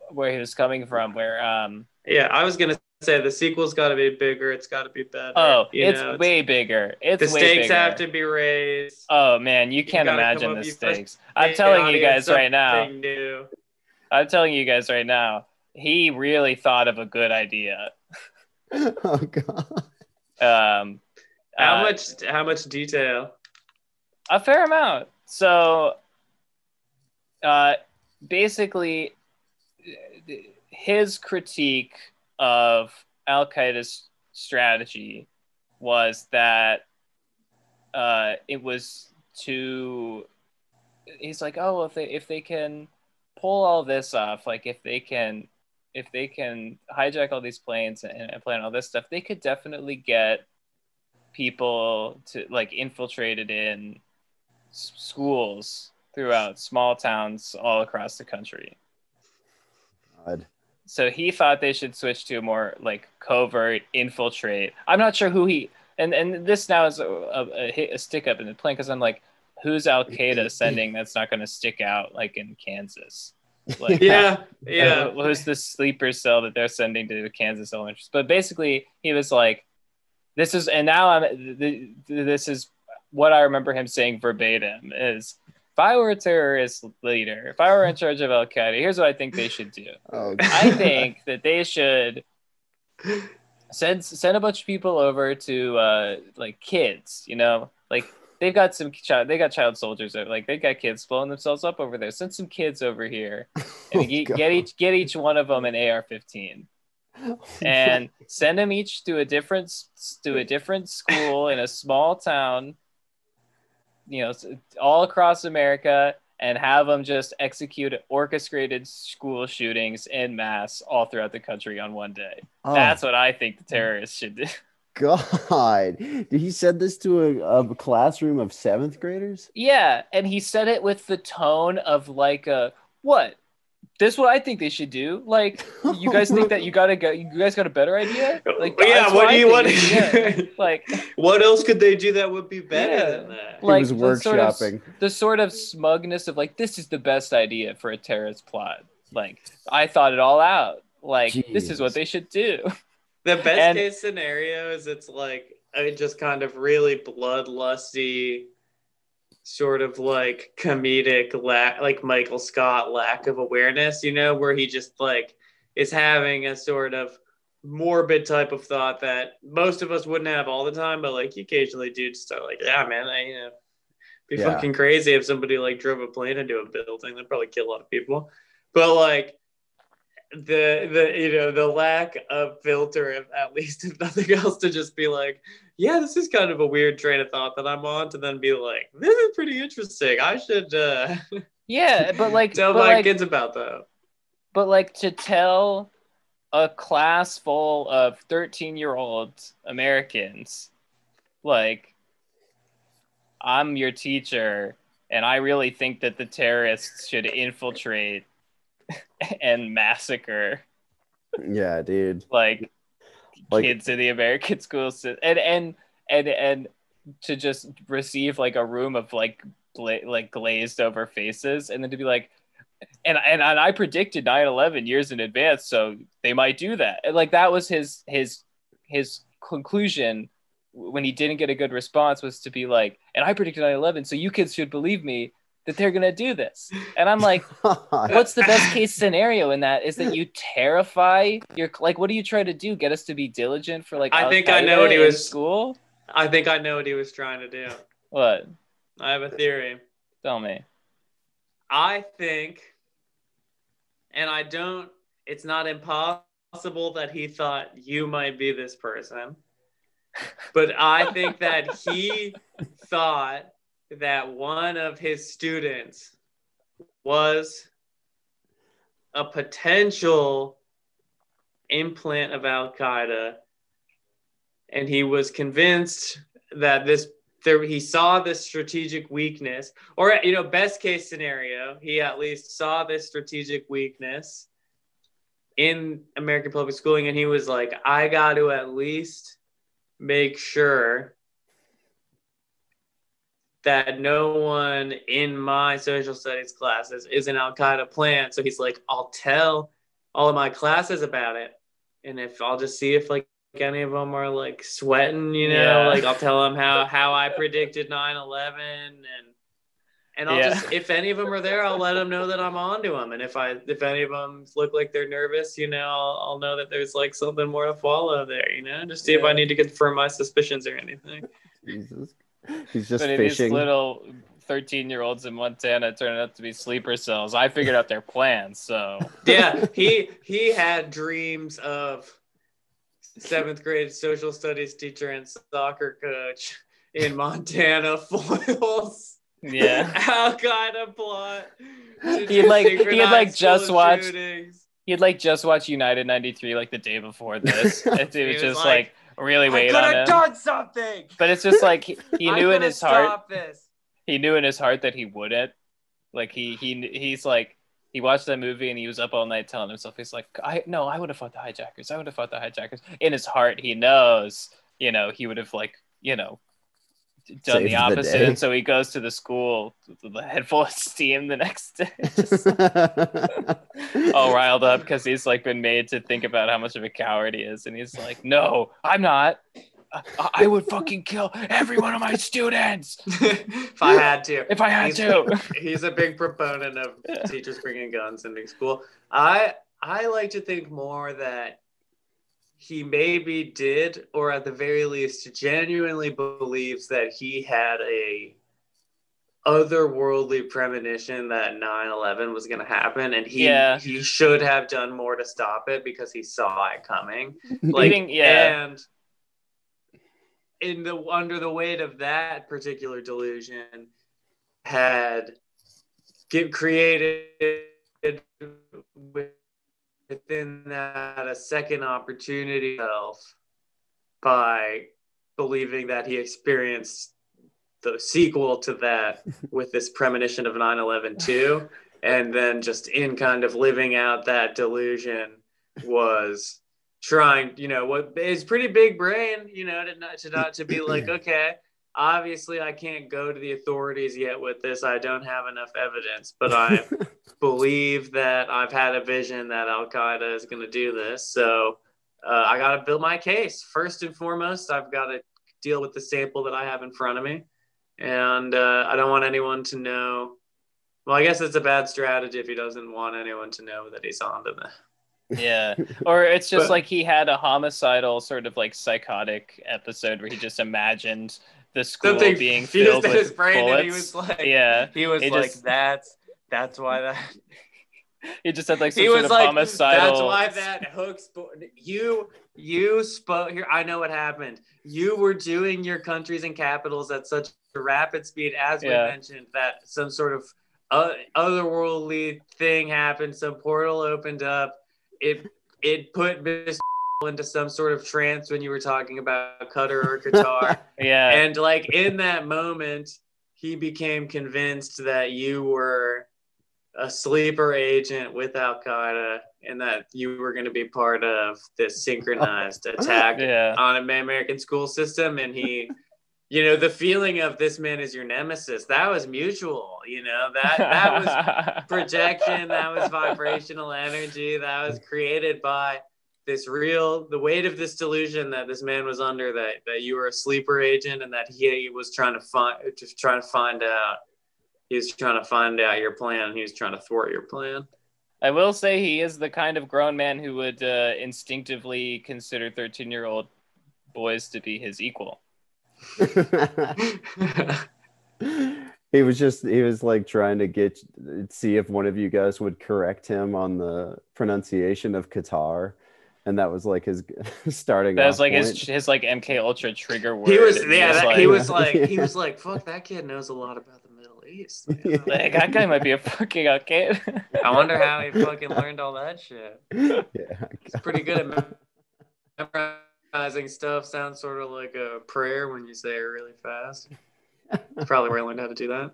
where he was coming from. Where um, Yeah, I was gonna say the sequel's got to be bigger. It's got to be better. oh, you it's know, way bigger. It's the way stakes bigger. have to be raised. Oh man, you can't imagine the stakes. I'm telling you guys right now. new. I'm telling you guys right now. he really thought of a good idea. oh god. Um, How uh, much? How much detail? A fair amount. So, uh, basically, his critique of Al Qaeda's strategy was that uh, it was too. He's like, oh, if they if they can pull all this off, like if they can if they can hijack all these planes and, and plan all this stuff, they could definitely get people to like infiltrated in schools throughout small towns all across the country. God. So he thought they should switch to a more like covert infiltrate. I'm not sure who he and and this now is a, a, a, a stick up in the plan because I'm like, who's Al Qaeda sending that's not going to stick out like in Kansas? Like, Yeah, yeah. uh, who's the sleeper cell that they're sending to the Kansas elementary? But basically, he was like, "This is," and now I'm. th- th- This is what I remember him saying verbatim: "Is if I were a terrorist leader, if I were in charge of Al Qaeda, here's what I think they should do. Oh, I think that they should send send a bunch of people over to uh, like kids, you know, like." They've got some child. They got child soldiers. Over, like they got kids blowing themselves up over there. Send some kids over here, and Oh, get, get each get each one of them an AR-15 and send them each to a different to a different school in a small town you know all across america and have them just execute orchestrated school shootings in mass all throughout the country on one day Oh, that's what i think the terrorists should do God. Did he said this to a, a classroom of seventh graders? yeah and he said it with the tone of like a what this is what i think they should do like you guys think that you gotta go you guys got a better idea like yeah. that's What do you want? think, yeah. like what else could they do that would be better Yeah. than that? like he was the sort of- workshopping. the sort of smugness of like this is the best idea for a terrorist plot like i thought it all out like this is what they should do The best And- case scenario is it's like a just kind of really bloodlusty, sort of like comedic lack, like Michael Scott lack of awareness. You know, where he just like is having a sort of morbid type of thought that most of us wouldn't have all the time, but like you occasionally do. Just start like, yeah, man, I you know, be Yeah. fucking crazy if somebody like drove a plane into a building. That'd probably kill a lot of people. But like the the you know the lack of filter if, at least if nothing else to just be like yeah this is kind of a weird train of thought that i'm on to then be like this is pretty interesting. I should uh yeah but like tell but my like, kids about that. But like to tell a class full of 13 year old americans like i'm your teacher and i really think that the terrorists should infiltrate and massacre. Yeah, dude. like, Like- kids in the American school system, and and and and to just receive like a room of like gla- like glazed over faces, and then to be like, and and, and I predicted 9/11 years in advance, so they might do that. Like that was his his his conclusion when he didn't get a good response was to be like, and I predicted 9/11, so you kids should believe me that they're gonna do this. And I'm like what's the best case scenario in that is that you terrify your like what do you try to do? Get us to be diligent for like I think I know what he in was- school? I think i know what he was trying to do. What? I have a theory. Tell me. I think and i don't it's not impossible that he thought you might be this person but i think that he thought that one of his students was a potential implant of Al Qaeda, and he was convinced that this there he saw this strategic weakness, or you know, best case scenario, he at least saw this strategic weakness in American public schooling, and he was like, I got to at least make sure that no one in my social studies classes is an Al Qaeda plant. So he's like, I'll tell all of my classes about it. And if I'll just see if like any of them are like sweating, you know, Yeah. like I'll tell them how, how I predicted 9 11 and, and I'll Yeah. just if any of them are there, I'll let them know that I'm onto them. And if I if any of them look like they're nervous, you know, I'll, I'll know that there's like something more to follow there. You know, just see if I need to confirm my suspicions or anything. Jesus. He's just but these fishing. little 13 year olds in Montana turning out to be sleeper cells. I figured out their plans, so Yeah, he he had dreams of seventh grade social studies teacher and soccer coach in Montana foils. yeah. Al Qaeda plot. to He'd like- he'd like just school watched- shootings. He'd like just watch United 93 like the day before this. It He was was just like, like, really I weighed could on have him. done something. But it's just like he, he knew in his heart This. he knew in his heart that he wouldn't. Like he he he's like he watched that movie and he was up all night telling himself he's like I no I would have fought the hijackers I would have fought the hijackers. In his heart he knows you know he would have like you know done Saved the the opposite day. and so he goes to the school with a head full of steam the next day just all riled up because he's like been made to think about how much of a coward he is and he's like no I'm not I, I would fucking kill every one of my students if I had to. if I had He's- to. He's a big proponent of Yeah. teachers bringing guns into school. I I like to think more that he maybe did, or at the very least, genuinely believes that he had a otherworldly premonition that 9-11 was going to happen and he Yeah. he should have done more to stop it because he saw it coming like yeah. and in the under the weight of that particular delusion had get created within that a second opportunity self by believing that he experienced the sequel to that with this premonition of 9-11 too and then just in kind of living out that delusion was trying you know what is pretty big brain you know to not to not to be like okay obviously i can't go to the authorities yet with this. I don't have enough evidence but i believe that i've had a vision that al-qaeda is going to do this. So uh, i got to build my case. First and foremost i've got to deal with the sample that i have in front of me. And uh, i don't want anyone to know well i guess it's a bad strategy if he doesn't want anyone to know that he's on to that Yeah. Or it's just But- like he had a homicidal sort of like psychotic episode where he just imagined the school something being fused filled with his brain bullets. and he was like yeah. he was like just- that's that's why that He just said like he was like homicidal that's why that hook spo- you you spoke here i know what happened you were doing your countries and capitals at such a rapid speed as we mentioned that some sort of uh, otherworldly thing happened some portal opened up it it put Miss into some sort of trance when you were talking about Qatar or Qatar Yeah. and like in that moment he became convinced that you were a sleeper agent with Al Qaeda and that you were going to be part of this synchronized attack yeah. on an American school system. And he, you know, the feeling of this man is your nemesis that was mutual. You know that that was projection that was vibrational energy that was created by this real the weight of this delusion that this man was under that that you were a sleeper agent and that he was trying to find just trying to find out he was trying to find out your plan he was trying to thwart your plan I will say he is the kind of grown man who would uh, instinctively consider 13 year old boys to be his equal. he was just he was like trying to get see if one of you guys would correct him on the pronunciation of Qatar, and that was like his starting. That was like point. his his like MK Ultra trigger word. he was and yeah that, he was like Yeah. he was like fuck that kid knows a lot about the middle east man. Yeah. like that guy might be a fucking uh, okay. i wonder how he fucking learned all that shit yeah. He's pretty good at memorizing stuff. Sounds sort of like a prayer when you say it really fast. Probably where I learned how to do that.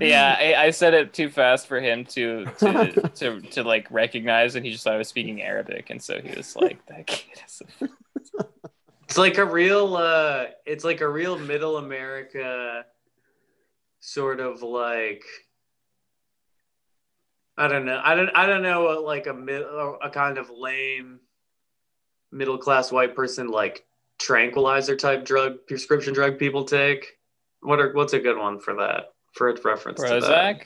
Yeah, I, I said it too fast for him to to, to to like recognize, and he just thought I was speaking Arabic, and so he was like, "That kid is." A... It's like a real. uh It's like a real Middle America sort of like. I don't know. I don't. I don't know what like a mid, a kind of lame, middle class white person like tranquilizer type drug prescription drug people take. What are what's a good one for that? For its reference. to that. Prozac.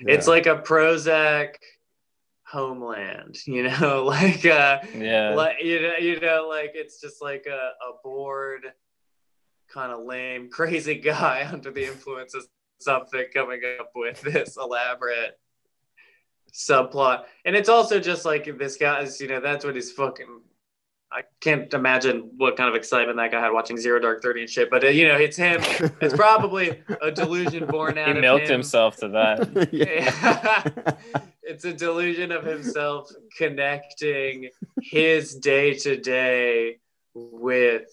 It's like a Prozac homeland, you know, like uh Yeah. like you know, you know, like it's just like a, a bored, kind of lame, crazy guy under the influence of something coming up with this elaborate subplot. And it's also just like this guy's, you know, that's what he's fucking. I can't imagine what kind of excitement that guy had watching Zero Dark Thirty and shit. But uh, you know, it's him. It's probably a delusion born out he of milked him. himself to that. it's a delusion of himself connecting his day to day with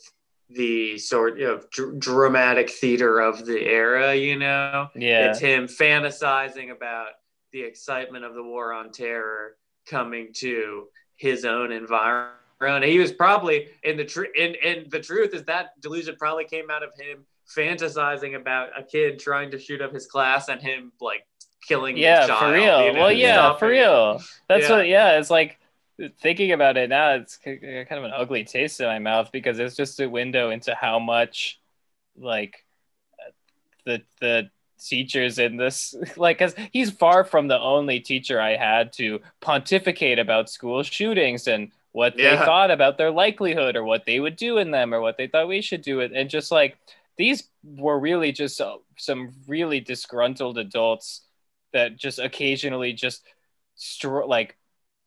the sort of dr- dramatic theater of the era, you know? Yeah. It's him fantasizing about the excitement of the war on terror coming to his own environment. He was probably in the truth, and, and the truth is that delusion probably came out of him fantasizing about a kid trying to shoot up his class and him like killing yeah, child, for real. you know, well, yeah, for real. That's Yeah. what. Yeah, it's like thinking about it now. It's kind of an ugly taste in my mouth because it's just a window into how much, like, the the teachers in this like because he's far from the only teacher i had to pontificate about school shootings and what they Yeah. thought about their likelihood or what they would do in them or what they thought we should do it and just like these were really just uh, some really disgruntled adults that just occasionally just stro- like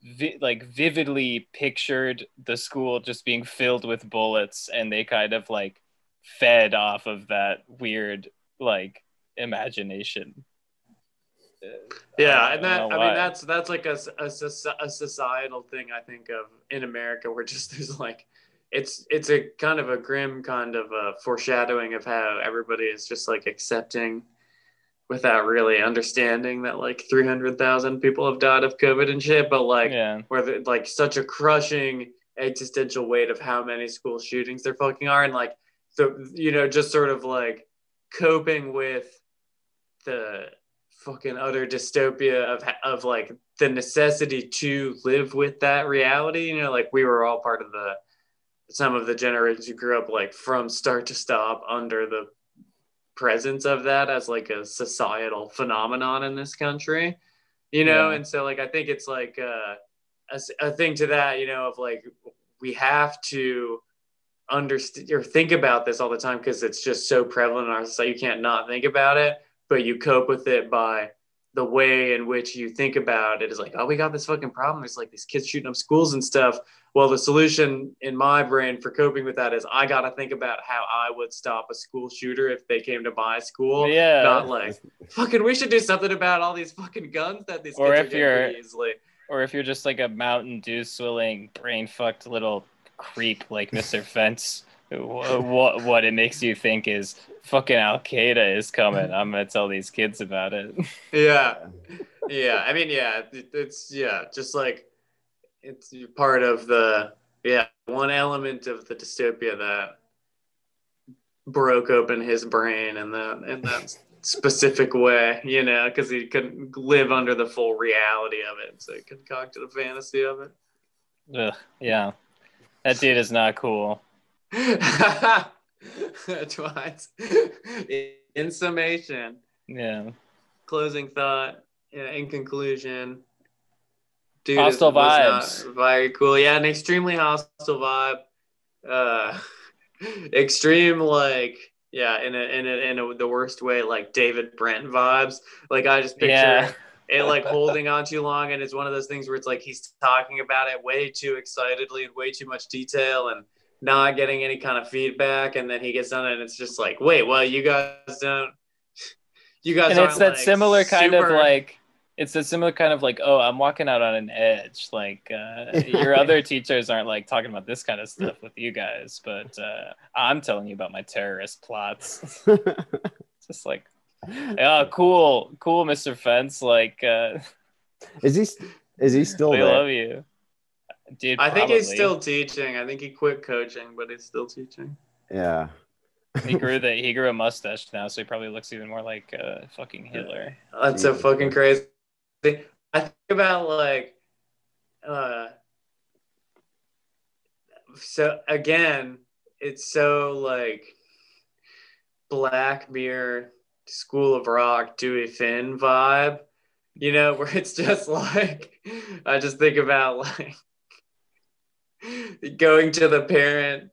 vi- like vividly pictured the school just being filled with bullets and they kind of like fed off of that weird like imagination Yeah, and that know I mean that's that's like a, a, a societal thing I think of in America where just there's like it's it's a kind of a grim kind of a foreshadowing of how everybody is just like accepting without really understanding that like 300,000 people have died of covid and shit but like yeah. where the, like such a crushing existential weight of how many school shootings there fucking are and like the you know just sort of like coping with the fucking utter dystopia of of like the necessity to live with that reality you know like we were all part of the some of the generations who grew up like from start to stop under the presence of that as like a societal phenomenon in this country you know? Yeah. and so like i think it's like uh, a, a thing to that you know of like we have to understand or think about this all the time because it's just so prevalent in our society. You can't not think about it but you cope with it by the way in which you think about it is like oh we got this fucking problem. There's like these kids shooting up schools and stuff. Well the solution in my brain for coping with that is i got to think about how i would stop a school shooter if they came to my school. Yeah. Not like fucking we should do something about all these fucking guns that these Or kids are if getting you're- easily. or if you're just like a mountain dew swilling brain fucked little creep like mr fence what what it makes you think is fucking al qaeda is coming. I'm gonna tell these kids about it. Yeah. Yeah i mean yeah it- it's yeah just like it's part of the yeah one element of the dystopia that broke open his brain in that in that specific way you know because he couldn't live under the full reality of it. So he concocted a fantasy of it. Ugh, yeah. That dude is not cool twice. In summation. Yeah. Closing thought yeah, in conclusion. Dude Hostile vibes. very cool. Yeah an extremely hostile vibe. Uh extreme like yeah in a, in a, in a, the worst way like david brent vibes. Like i just picture Yeah. it like holding on too long and it's one of those things where it's like he's talking about it way too excitedly and way too much detail and not getting any kind of feedback and then he gets done and it's just like wait well you guys don't you guys and it's that like, similar kind of like it's a similar kind of like oh i'm walking out on an edge like uh, your other teachers aren't like talking about this kind of stuff with you guys but uh, i'm telling you about my terrorist plots just like oh cool cool mr fence like uh, is he is he still we there? love you dude i think he's still teaching i think he quit coaching but he's still teaching Yeah. he grew the he grew a mustache now so he probably looks even more like uh, fucking hitler That's so fucking crazy. I think about like, uh, so again, it's so like Black Mirror School of Rock, Dewey Finn vibe. You know, where it's just like I just think about like going to the parent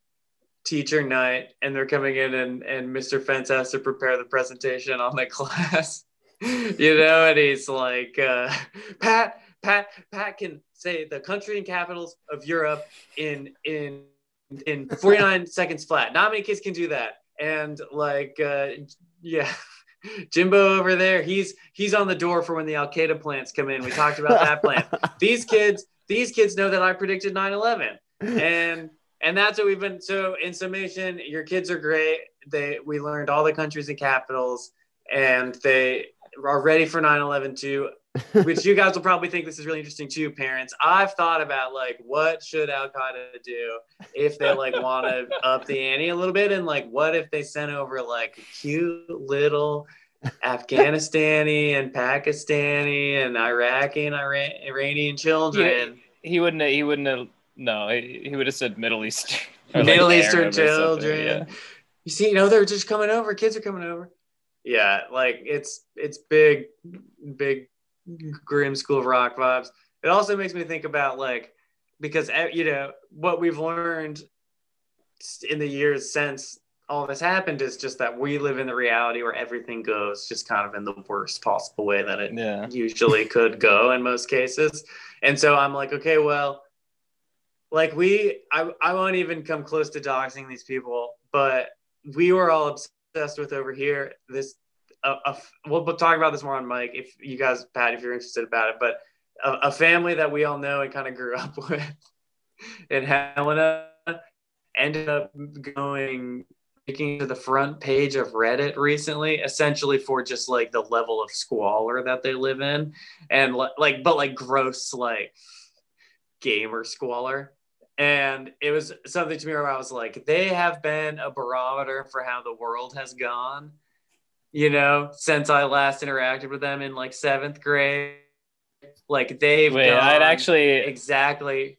teacher night and they're coming in and, and Mr. Fence has to prepare the presentation on the class. you know, and he's like, uh, Pat, Pat, Pat can say the country and capitals of Europe in in in 49 seconds flat. Not many kids can do that. And like, uh, yeah. Jimbo over there, he's he's on the door for when the Al Qaeda plants come in. We talked about that plant. These kids, these kids know that I predicted 9/11, and and that's what we've been. So in summation, your kids are great. They we learned all the countries and capitals, and they are ready for 9/11 too. Which you guys will probably think this is really interesting too, parents. I've thought about like what should Al Qaeda do if they like want to up the ante a little bit, and like what if they sent over like cute little Afghanistani and Pakistani and Iraqi and Iran- Iranian children. He wouldn't. Have, he wouldn't have. No, he, he would have said Middle Eastern. like, Middle Arab Eastern children. yeah. You see, you know, they're just coming over. Kids are coming over. Yeah, like it's it's big, big, grim School of Rock vibes. It also makes me think about like because eh, you know what we've learned in the years since all this happened is just that we live in the reality where everything goes just kind of in the worst possible way that it Yeah. usually could go in most cases. And so I'm like, okay, well, like we, I, I won't even come close to doxing these people, but we were all obsessed with over here. This, uh, a, we'll, we'll talk about this more on Mike if you guys, Pat, if you're interested about it, but a, a family that we all know and kind of grew up with in Helena ended up going making to the front page of Reddit recently, essentially for just like the level of squalor that they live in, and like, but like gross, like gamer squalor. And it was something to me where I was like, they have been a barometer for how the world has gone, you know, since I last interacted with them in like seventh grade. Like they've Wait, I'd actually, exactly.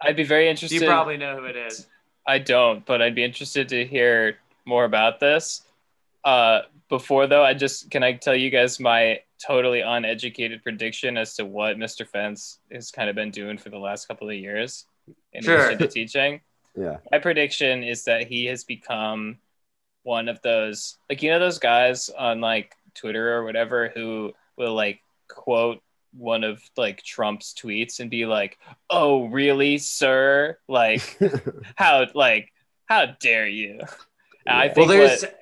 I'd be very interested. You probably know who it is. I don't, but I'd be interested to hear more about this. Uh, before though, I just can I tell you guys my totally uneducated prediction as to what Mr. Fence has kind of been doing for the last couple of years in Sure. addition to teaching. Yeah. My prediction is that he has become one of those like you know those guys on like Twitter or whatever who will like quote one of like Trump's tweets and be like, "Oh, really, sir? Like how like how dare you?" And I Yeah. think Well, there's what-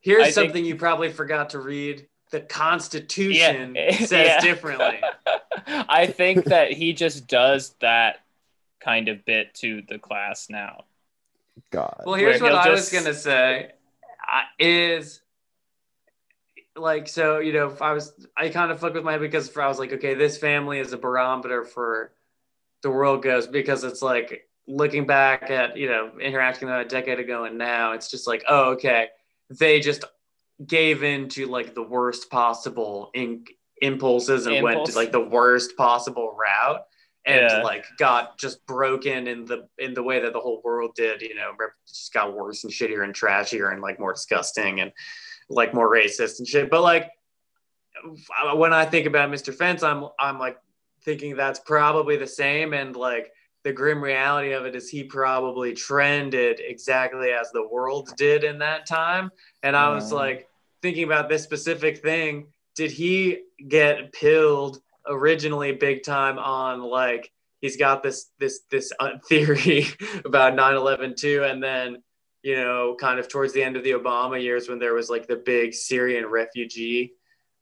here's I think- something you probably forgot to read. The Constitution Yeah. says Yeah. differently. I think that he just does that kind of bit to the class now. God. Well, here's Where what he'll I was gonna say is like so you know I was I kind of fucked with my head because I was like okay this family is a barometer for the world goes because it's like looking back at you know interacting with them a decade ago and now it's just like oh okay they just gave in to like the worst possible in- impulses and went to like the worst possible route and Yeah. like got just broken in the in the way that the whole world did you know it just got worse and shittier and trashier and like more disgusting and like more racist and shit but like when i think about mr fence i'm i'm like thinking that's probably the same and like the grim reality of it is he probably trended exactly as the world did in that time and i was Mm. like thinking about this specific thing did he get pilled originally big time on like he's got this this this uh, theory about 9-11 too and then you know kind of towards the end of the obama years when there was like the big syrian refugee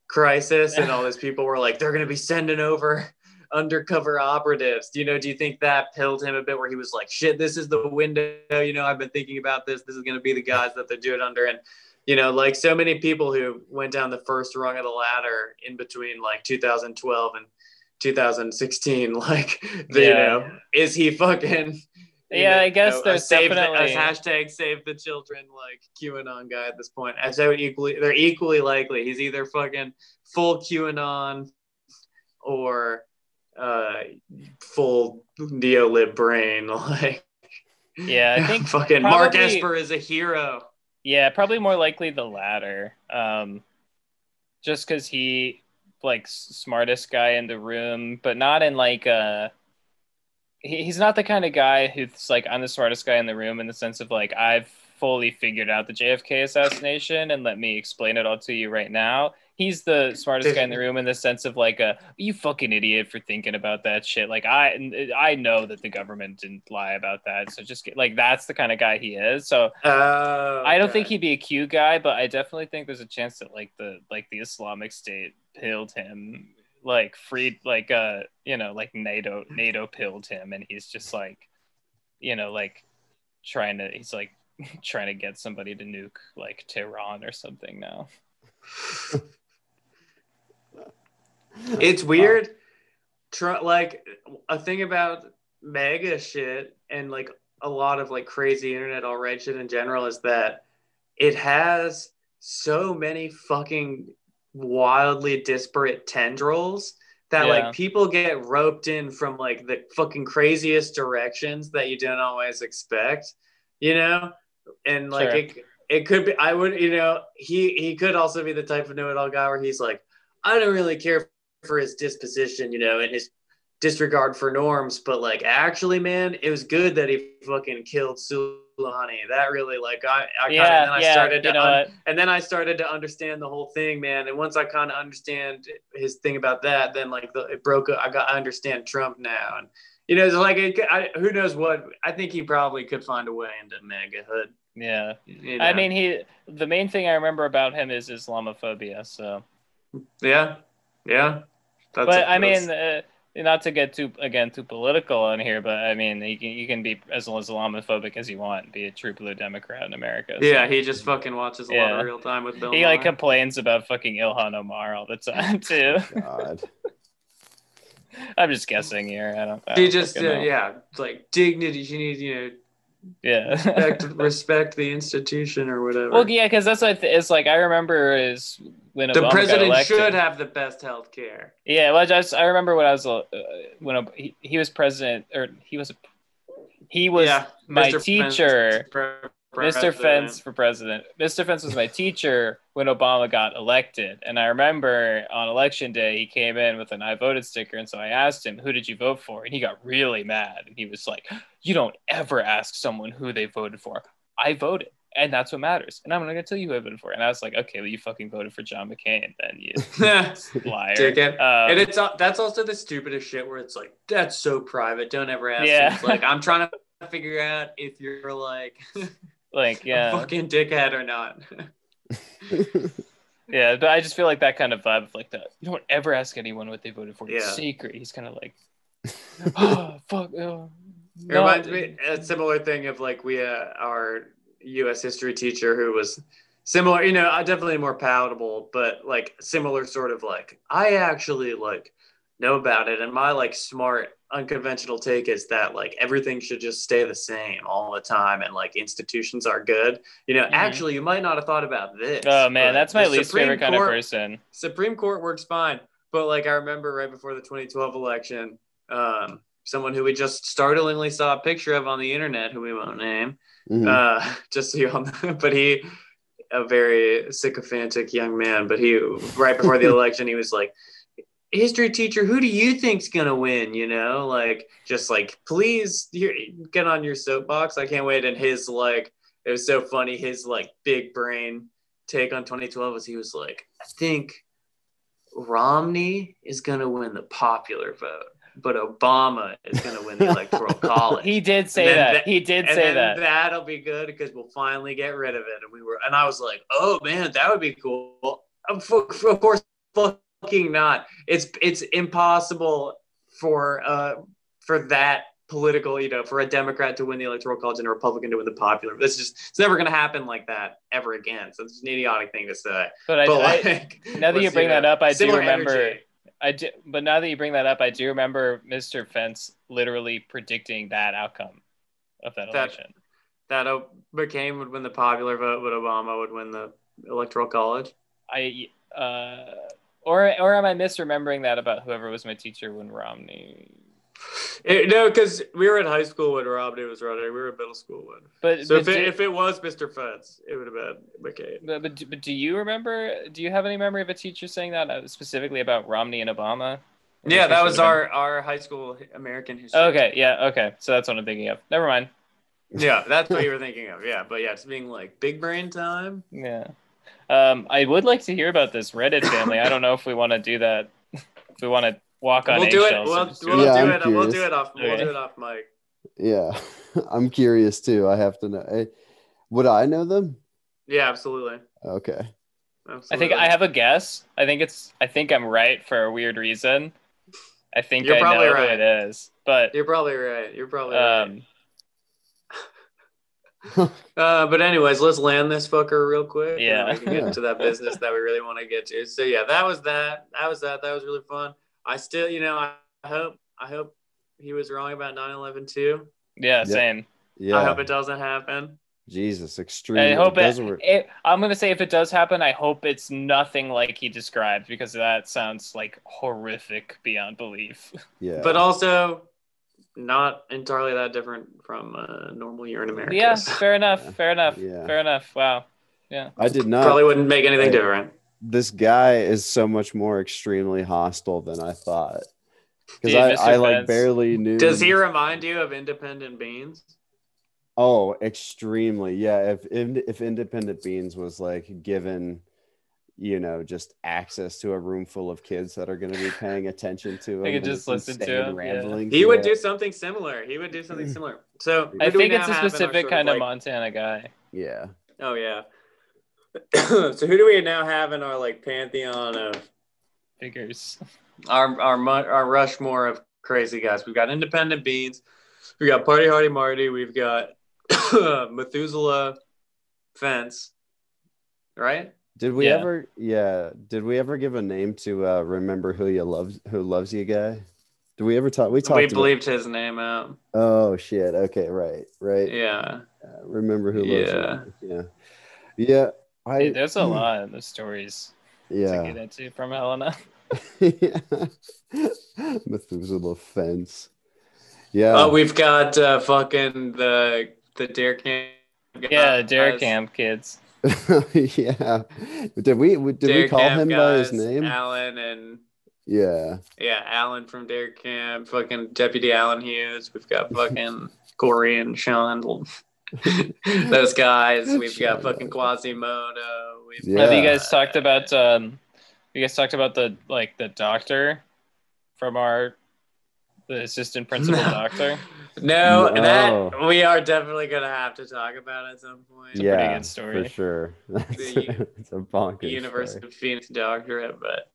crisis and all these people were like they're going to be sending over undercover operatives. Do you know do you think that pilled him a bit where he was like shit this is the window you know i've been thinking about this. This is going to be the guys that they do it under and you know like so many people who went down the first rung of the ladder in between like 2012 and 2016 like the, you know is he fucking Yeah, know, I guess there's save the- definitely- a hashtag save the children like QAnon guy at this point. I say equally they're equally likely. He's either fucking full QAnon or uh full neo-lib brain. Like Yeah, I think fucking Mark probably- Esper is a hero. Yeah, probably more likely the latter. Um, just because he like smartest guy in the room, but not in like a. he- He's not the kind of guy who's like I'm the smartest guy in the room in the sense of like I've fully figured out the JFK assassination and let me explain it all to you right now. He's the smartest guy in the room in the sense of like a you fucking idiot for thinking about that shit. Like I I know that the government didn't lie about that, so just get, like that's the kind of guy he is. So Oh, I don't think he'd be a Q guy, but I definitely think there's a chance that like the like the Islamic State pilled him, like freed like uh you know like NATO NATO pilled him, and he's just like, you know like trying to he's like trying to get somebody to nuke like Tehran or something now. It's weird. Tr- like a thing about MAGA shit and like a lot of like crazy internet all right shit in general is that it has so many fucking wildly disparate tendrils that Yeah. like people get roped in from like the fucking craziest directions that you don't always expect, you know? And like Sure. it it could be I would, you know, he he could also be the type of know-it-all guy where he's like, I don't really care for his disposition, you know, and his disregard for norms, but like actually, man, it was good that he fucking killed Soleimani. That really like I, I kinda, yeah, and then I started to un- and then I started to understand the whole thing, man. And once I kind of understand his thing about that, then like the, it broke. I got I understand Trump now, and you know, it's like it, I, who knows what. I think he probably could find a way into MAGA hood. Yeah. you know? I mean, he. The main thing I remember about him is Islamophobia. So, yeah, yeah. That's but I mean, uh, not to get too again too political on here, but I mean, you can you can be as Islamophobic as you want, be a true blue Democrat in America. so- yeah, he just fucking watches a lot of real time with Bill. He like complains about fucking Ilhan Omar all the time too. God. I'm just guessing here. I don't. I She don't just uh, know. yeah, like dignity. She needs you know yeah. respect, respect the institution or whatever. well, yeah, because that's what it's like. I remember is when the Obama president should have the best health care. Yeah, well, I just I remember when I was uh, when he, he was president or he was he was yeah, my Mr. teacher. Mr. Fence for president. Mr. Fence was my teacher when Obama got elected. And I remember on election day, he came in with an I voted sticker. And so I asked him, Who did you vote for? And he got really mad. And he was like, You don't ever ask someone who they voted for. I voted. And that's what matters. And I'm not going to tell you who I voted for. And I was like, Okay, well, you fucking voted for John McCain, then you liar. Dickhead. Um, and it's uh, that's also the stupidest shit where it's like that's so private. Don't ever ask. Yeah. Like I'm trying to figure out if you're like like, a yeah. fucking dickhead or not. Yeah, but I just feel like that kind of vibe of like that. You don't ever ask anyone what they voted for. It's Yeah. secret. He's kind of like, oh, fuck. Oh, It reminds me a similar thing of like we uh, our U.S. history teacher who was similar, you know, uh, definitely more palatable, but like similar sort of like I actually like know about it, and my like smart unconventional take is that like everything should just stay the same all the time, and like institutions are good. You know, Mhm. actually, you might not have thought about this. Oh man, that's my least Supreme favorite kind of person. Supreme Court works fine, but like I remember right before the 2012 election, um, someone who we just startlingly saw a picture of on the internet, who we won't name, Mhm. uh, just so you all know, but he, a very sycophantic young man, but he right before the election, he was like, "History teacher, who do you think's gonna win?" You know, like just like please get on your soapbox. I can't wait. And his like, it was so funny. His like big brain take on 2012 was he was like, I think Romney is gonna win the popular vote, but Obama is gonna win the electoral college. He did say that. that- He did and say then that. that'll be good because we'll finally get rid of it. And we were, and I was like, oh man, that would be cool. Of, of course, fucking not. It's it's impossible for uh for that political, you know, for a Democrat to win the electoral college and a Republican to win the popular. This just it's never gonna happen like that ever again. So it's an idiotic thing to say. But I, but I- like, now that you let's, bring that up, I do remember. energy. I do, but now that you bring that up, I do remember Mr. Fence literally predicting that outcome of that That- election. that McCain would win the popular vote, but Obama would win the electoral college. I uh, or or am I misremembering that about whoever was my teacher when Romney? It- no, because we were in high school when Romney was running. We were in middle school when. But So but, if it, do, if it was Mr. Fence, it would have been McCain. but, but, do- but do you remember? Do you have any memory of a teacher saying that uh, specifically about Romney and Obama? Yeah, that was our, our high school American history. Okay, yeah, okay. So that's what I'm thinking of. Never mind. Yeah, that's what you were thinking of. Yeah, but yeah, it's being like big brain time. Yeah. Um, I would like to hear about this Reddit family. I don't know if we want to do that. If we want to walk on We'll do it. We'll, do we'll it. Yeah, do I'm it. We'll do it off. We'll do it off mic. Yeah, I'm curious too. I have to know. eh, Would I know them? Yeah, absolutely. Okay. absolutely. I think I have a guess. I think it's. I think I'm right for a weird reason. I think You're I probably know right. who it is, but You're probably right. You're probably right. um, Uh, but anyways, let's land this fucker real quick. Yeah. and we can get Yeah. into that business that we really want to get to. So yeah, that was that. That was that. That was really fun. I still, you know, I hope, I hope he was wrong about 9/11 too. yeah, Yeah. same. Yeah. I hope it doesn't happen. Jesus, extreme. I hope it, those were- it. I'm gonna say if it does happen, I hope it's nothing like he described because that sounds like horrific beyond belief. yeah. But also, not entirely that different from a normal year in America. yeah, fair enough. Yeah. Fair enough. Yeah. Fair enough. Wow. Yeah. I did not. probably wouldn't make anything Right. different. This guy is so much more extremely hostile than I thought. Because I, Mr. I like Fence. barely knew. Does he remind you of Independent Beans? Oh, extremely. Yeah. If if if Independent Beans was like given, you know, just access to a room full of kids that are going to be paying attention to him, They could just listen to insane him, yeah. He would yeah. do something similar. He would do something mm. similar. So I who do we think it's a have in our specific sort kind of like- Montana guy. Yeah. Oh yeah. so who do we now have in our like pantheon of Figures. our our mu- our Rushmore of crazy guys? We've got Independent Beans, we got Party Hardy Marty, we've got Methuselah Fence, right? Did we Yeah. ever? Yeah. Did we ever give a name to uh, remember who you loves who loves you guy? Did we ever talk? We talked. we about- bleeped his name out. oh shit. Okay. Right. Right. Yeah. Uh, remember who loves Yeah. you? Yeah. Yeah. I. Dude, there's a lot of stories to yeah. get into from Helena. Methuselah fence. Yeah. Oh, we've got uh, fucking the the dare camp. Yeah, Dare guys. Camp kids. yeah. Did we did we call Camp him by his name? Alan and Yeah. yeah, Alan from Dare Camp, fucking Deputy Alan Hughes. We've got fucking Corey and Sean. Those guys. We've got fucking Quasimodo. We've Yeah. Have you guys talked about um you guys talked about the like the doctor from our the assistant principal No. doctor? No, No. that we are definitely gonna have to talk about at some point. a yeah. pretty good story. For sure. The it's a bonkers. The University story. of Phoenix doctorate, but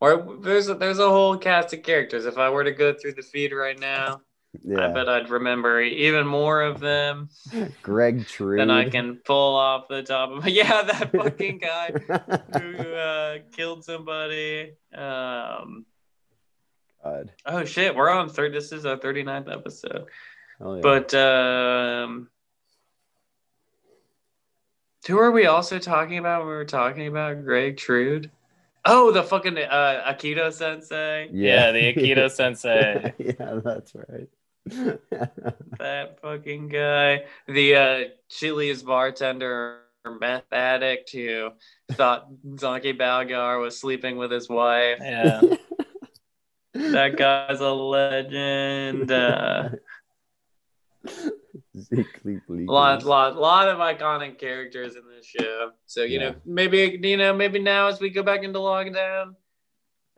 or there's a, there's a whole cast of characters. If I were to go through the feed right now, I Yeah. bet I'd remember even more of them Greg True. than I can pull off the top of my. Yeah, that fucking guy who uh, killed somebody. Um, God. oh shit, we're on third. This is our 39th episode. Yeah. But um, who are we also talking about? when We were talking about Greg Trude. Oh, the fucking uh, Aikido sensei. Yeah, the Aikido sensei. yeah, that's right. That fucking guy. The uh, Chili's bartender meth addict who thought Zonky Balgar was sleeping with his wife. Yeah. That guy's a legend. Uh, Zeke Leap Leap. lot, lot, lot of iconic characters in this show. So you Yeah. know, maybe you know, maybe now as we go back into lockdown,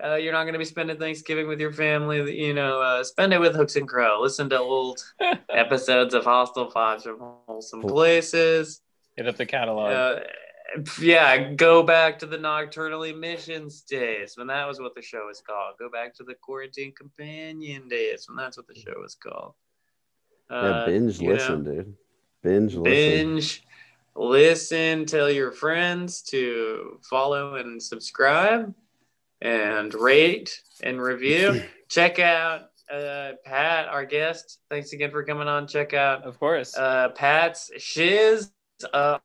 uh, you're not going to be spending Thanksgiving with your family. You know, uh, spend it with Hooks and Crow. Listen to old episodes of Hostile Vibes from Wholesome Places. Hit up the catalog. Uh, yeah, go back to the Nocturnal Emissions days when that was what the show was called. Go back to the Quarantine Companion days when that's what the show was called. Yeah, Uh, binge you know, listen, dude. Binge listen. binge, listen, tell your friends to follow and subscribe, and rate and review. Check out uh, Pat, our guest. Thanks again for coming on. Check out of course. uh, Pat's Shiz uh,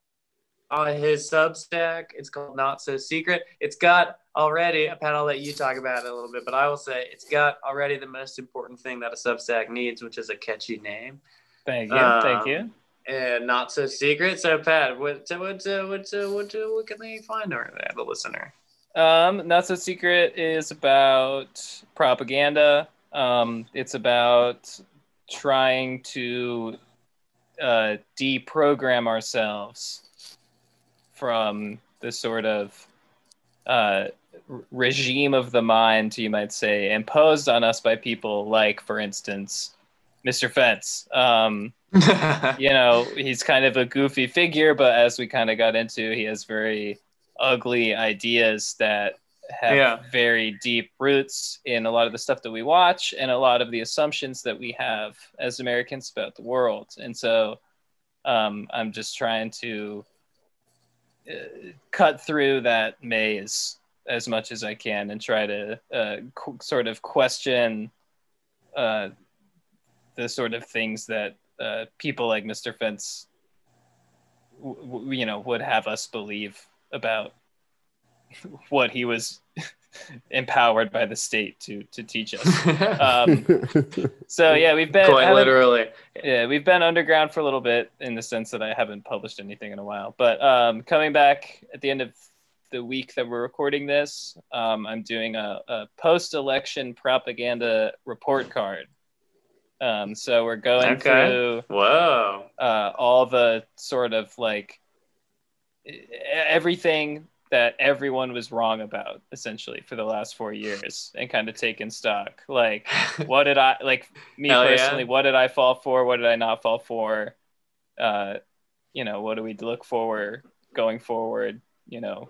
on his Substack. It's called Not So Secret. It's got already. Pat, I'll let you talk about it a little bit, but I will say it's got already the most important thing that a Substack needs, which is a catchy name Thank you. Um, Thank you. and not so secret. So, Pat, what what uh, what uh, what, uh, what can they find over there, the listener? Um, Not So Secret is about propaganda. Um, it's about trying to uh, deprogram ourselves from the sort of uh, regime of the mind, you might say, imposed on us by people like, for instance, Mr. Fence. Um, you know, he's kind of a goofy figure, but as we kind of got into, he has very ugly ideas that have Yeah. very deep roots in a lot of the stuff that we watch and a lot of the assumptions that we have as Americans about the world. And so um, I'm just trying to uh, cut through that maze as much as I can and try to uh, qu- sort of question uh, the sort of things that uh, people like Mr. Fence, w- w- you know, would have us believe about what he was empowered by the state to to teach us. Um, so yeah, we've been Quite literally. yeah, we've been underground for a little bit in the sense that I haven't published anything in a while. But um, coming back at the end of the week that we're recording this, um, I'm doing a, a post-election propaganda report card. Um, so we're going Okay. through Whoa. uh, all the sort of like everything that everyone was wrong about essentially for the last four years and kind of taking stock like what did i like me Hell yeah. personally what did i fall for what did i not fall for uh you know what do we look for going forward you know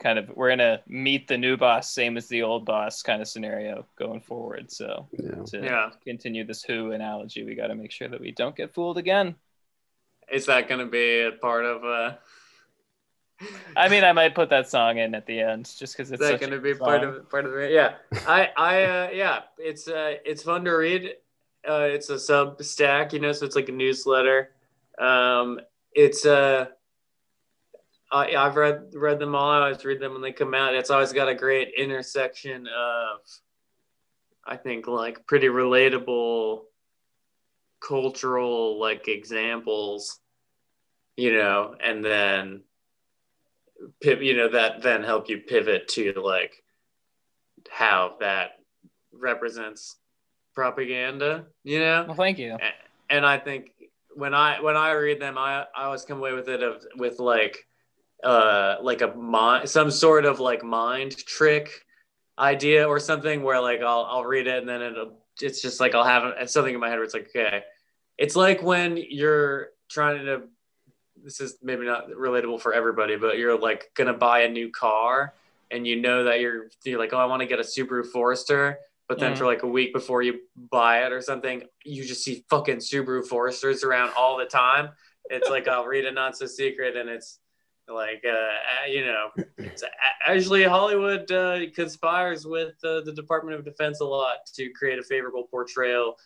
kind of we're in a meet the new boss same as the old boss kind of scenario going forward so yeah. to Yeah. continue this who analogy we got to make sure that we don't get fooled again Is that going to be a part of? Uh, I mean, I might put that song in at the end just because it's. is that going to be good part of part of the? Yeah. I I uh, yeah. It's uh it's fun to read. Uh, it's a Substack, you know, so it's like a newsletter. Um, it's uh. I, I've read read them all. I always read them when they come out. It's always got a great intersection of, I think, like pretty relatable cultural like examples, you know, and then, you know, that then help you pivot to like how that represents propaganda, you know Well, thank you. and I think when I when I read them, I I always come away with it of with like uh like a mind some sort of like mind trick idea or something where like I'll I'll read it and then it'll it's just like I'll have something in my head where it's like okay, it's like when you're trying to this is maybe not relatable for everybody, but you're like gonna buy a new car and you know that you're you're like oh I want to get a Subaru Forester but then Mhm. for like a week before you buy it or something, you just see fucking Subaru Foresters around all the time. It's like I'll read a not so secret, and it's like uh, you know, it's, actually Hollywood uh, conspires with uh, the Department of Defense a lot to create a favorable portrayal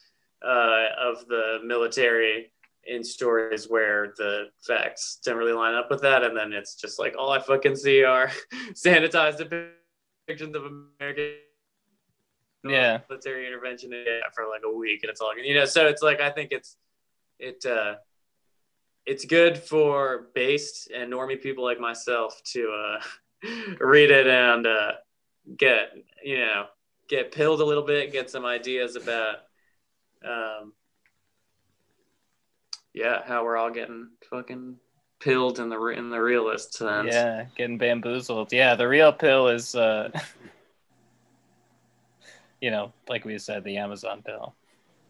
uh, of the military in stories where the facts don't really line up with that, and then it's just like all I fucking see are sanitized depictions of American Yeah. military intervention for like a week and it's all you know so it's like i think it's it uh it's good for based and normie people like myself to uh read it and uh get you know get pilled a little bit get some ideas about um yeah how we're all getting fucking pilled in the in the realist sense Yeah, getting bamboozled. Yeah, the real pill is, uh, you know, like we said, the Amazon pill.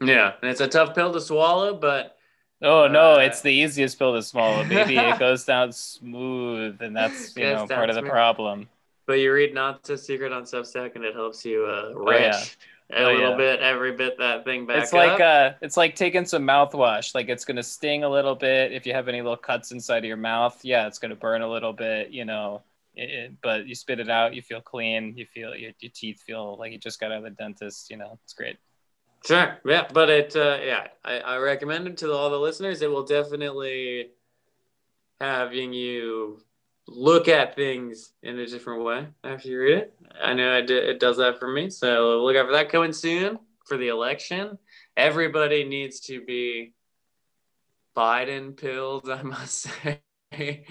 yeah and it's a tough pill to swallow but Oh no, Uh, it's the easiest pill to swallow, baby. it goes down smooth, and that's you know part of the smooth. problem. But you read Not So Secret on Substack, and it helps you uh, Oh, yeah. a Oh, little yeah. bit, every bit that thing back it's like up. uh, it's like taking some mouthwash. Like it's gonna sting a little bit if you have any little cuts inside of your mouth. Yeah, it's gonna burn a little bit, you know. It, it- but you spit it out, you feel clean. You feel your, your teeth feel like you just got out of the dentist. You know, it's great. Sure, yeah, but it, uh, yeah, I, I recommend it to all the listeners. It will definitely having you look at things in a different way after you read it. I know it, it does that for me. So look out for that coming soon for the election. Everybody needs to be Biden pills, I must say.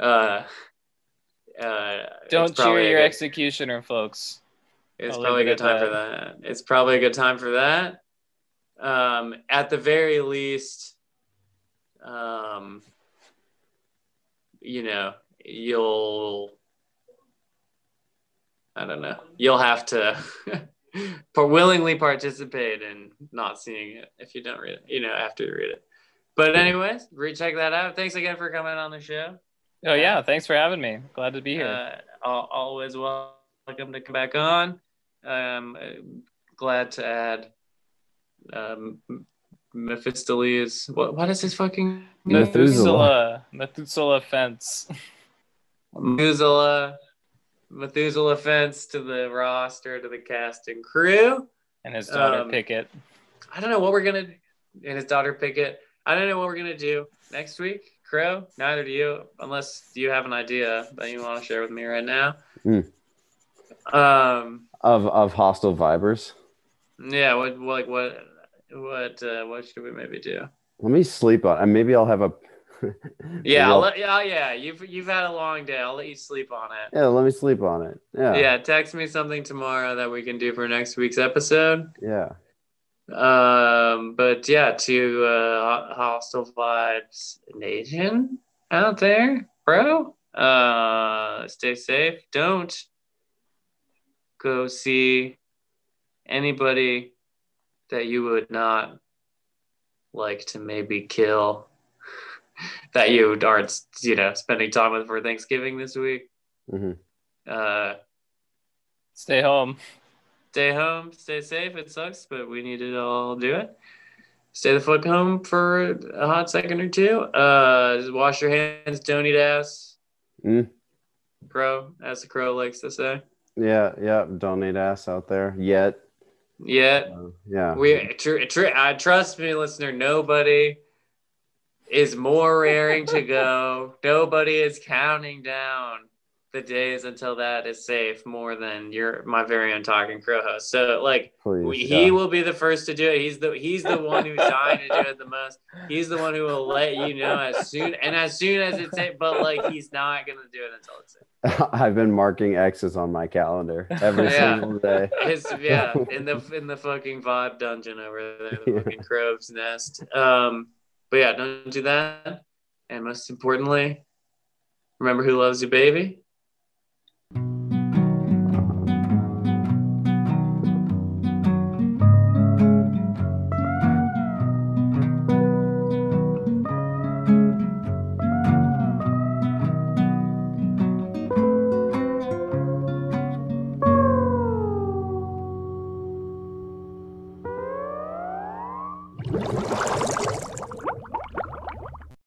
Uh, uh, Don't cheer your good- executioner, folks. It's I'll probably a good time for that. It's probably a good time for that. Um, at the very least, um, you know, you'll, I don't know, you'll have to for willingly participate in not seeing it if you don't read it, you know, after you read it. But anyways, recheck that out. Thanks again for coming on the show. Oh yeah, thanks for having me. Glad to be here. Uh, always welcome to come back on. Um, uh, glad to add um, Mephistopheles. What what is his fucking name? Methuselah. Methuselah, Methuselah fence. Methuselah. Methuselah fence to the roster to the cast and crew. and his daughter Um, Pickett. I don't know what we're gonna and his daughter Pickett. I don't know what we're gonna do next week. Crow, neither do you, unless you have an idea that you want to share with me right now. Hmm. Um, Of of hostile vibers. yeah. What, like, what, what, uh, what should we maybe do? Let me sleep on. And maybe I'll have a. Yeah, I'll let, yeah, yeah. You've you've had a long day. I'll let you sleep on it. yeah. Let me sleep on it. Yeah. Yeah, text me something tomorrow that we can do for next week's episode. Yeah. Um, but yeah, to uh, hostile vibes nation out there, bro. Uh, stay safe. Don't go see anybody that you would not like to maybe kill. that you aren't, you know, spending time with for Thanksgiving this week. hmm Uh, Stay home. stay home, stay safe. It sucks, but we need to all do it. Stay the fuck home for a hot second or two. Uh, just wash your hands. Don't eat ass. Mm. Crow, as the crow likes to say. Yeah. Yeah. Don't need ass out there yet. Yet Uh, yeah. we tr- tr- uh, trust me, listener. Nobody is more raring to go. Nobody is counting down the days until that is safe more than your my very own talking crow host. So like Please. We, yeah. he will be the first to do it. He's the he's the one who's dying to do it the most. He's the one who will let you know as soon and as soon as it's it. But like he's not gonna do it until it's it. I've been marking X's on my calendar every Yeah. single day. His yeah in the in the fucking vibe dungeon over there, the Yeah. fucking crow's nest. Um, but yeah, don't do that. And most importantly, remember who loves you, baby.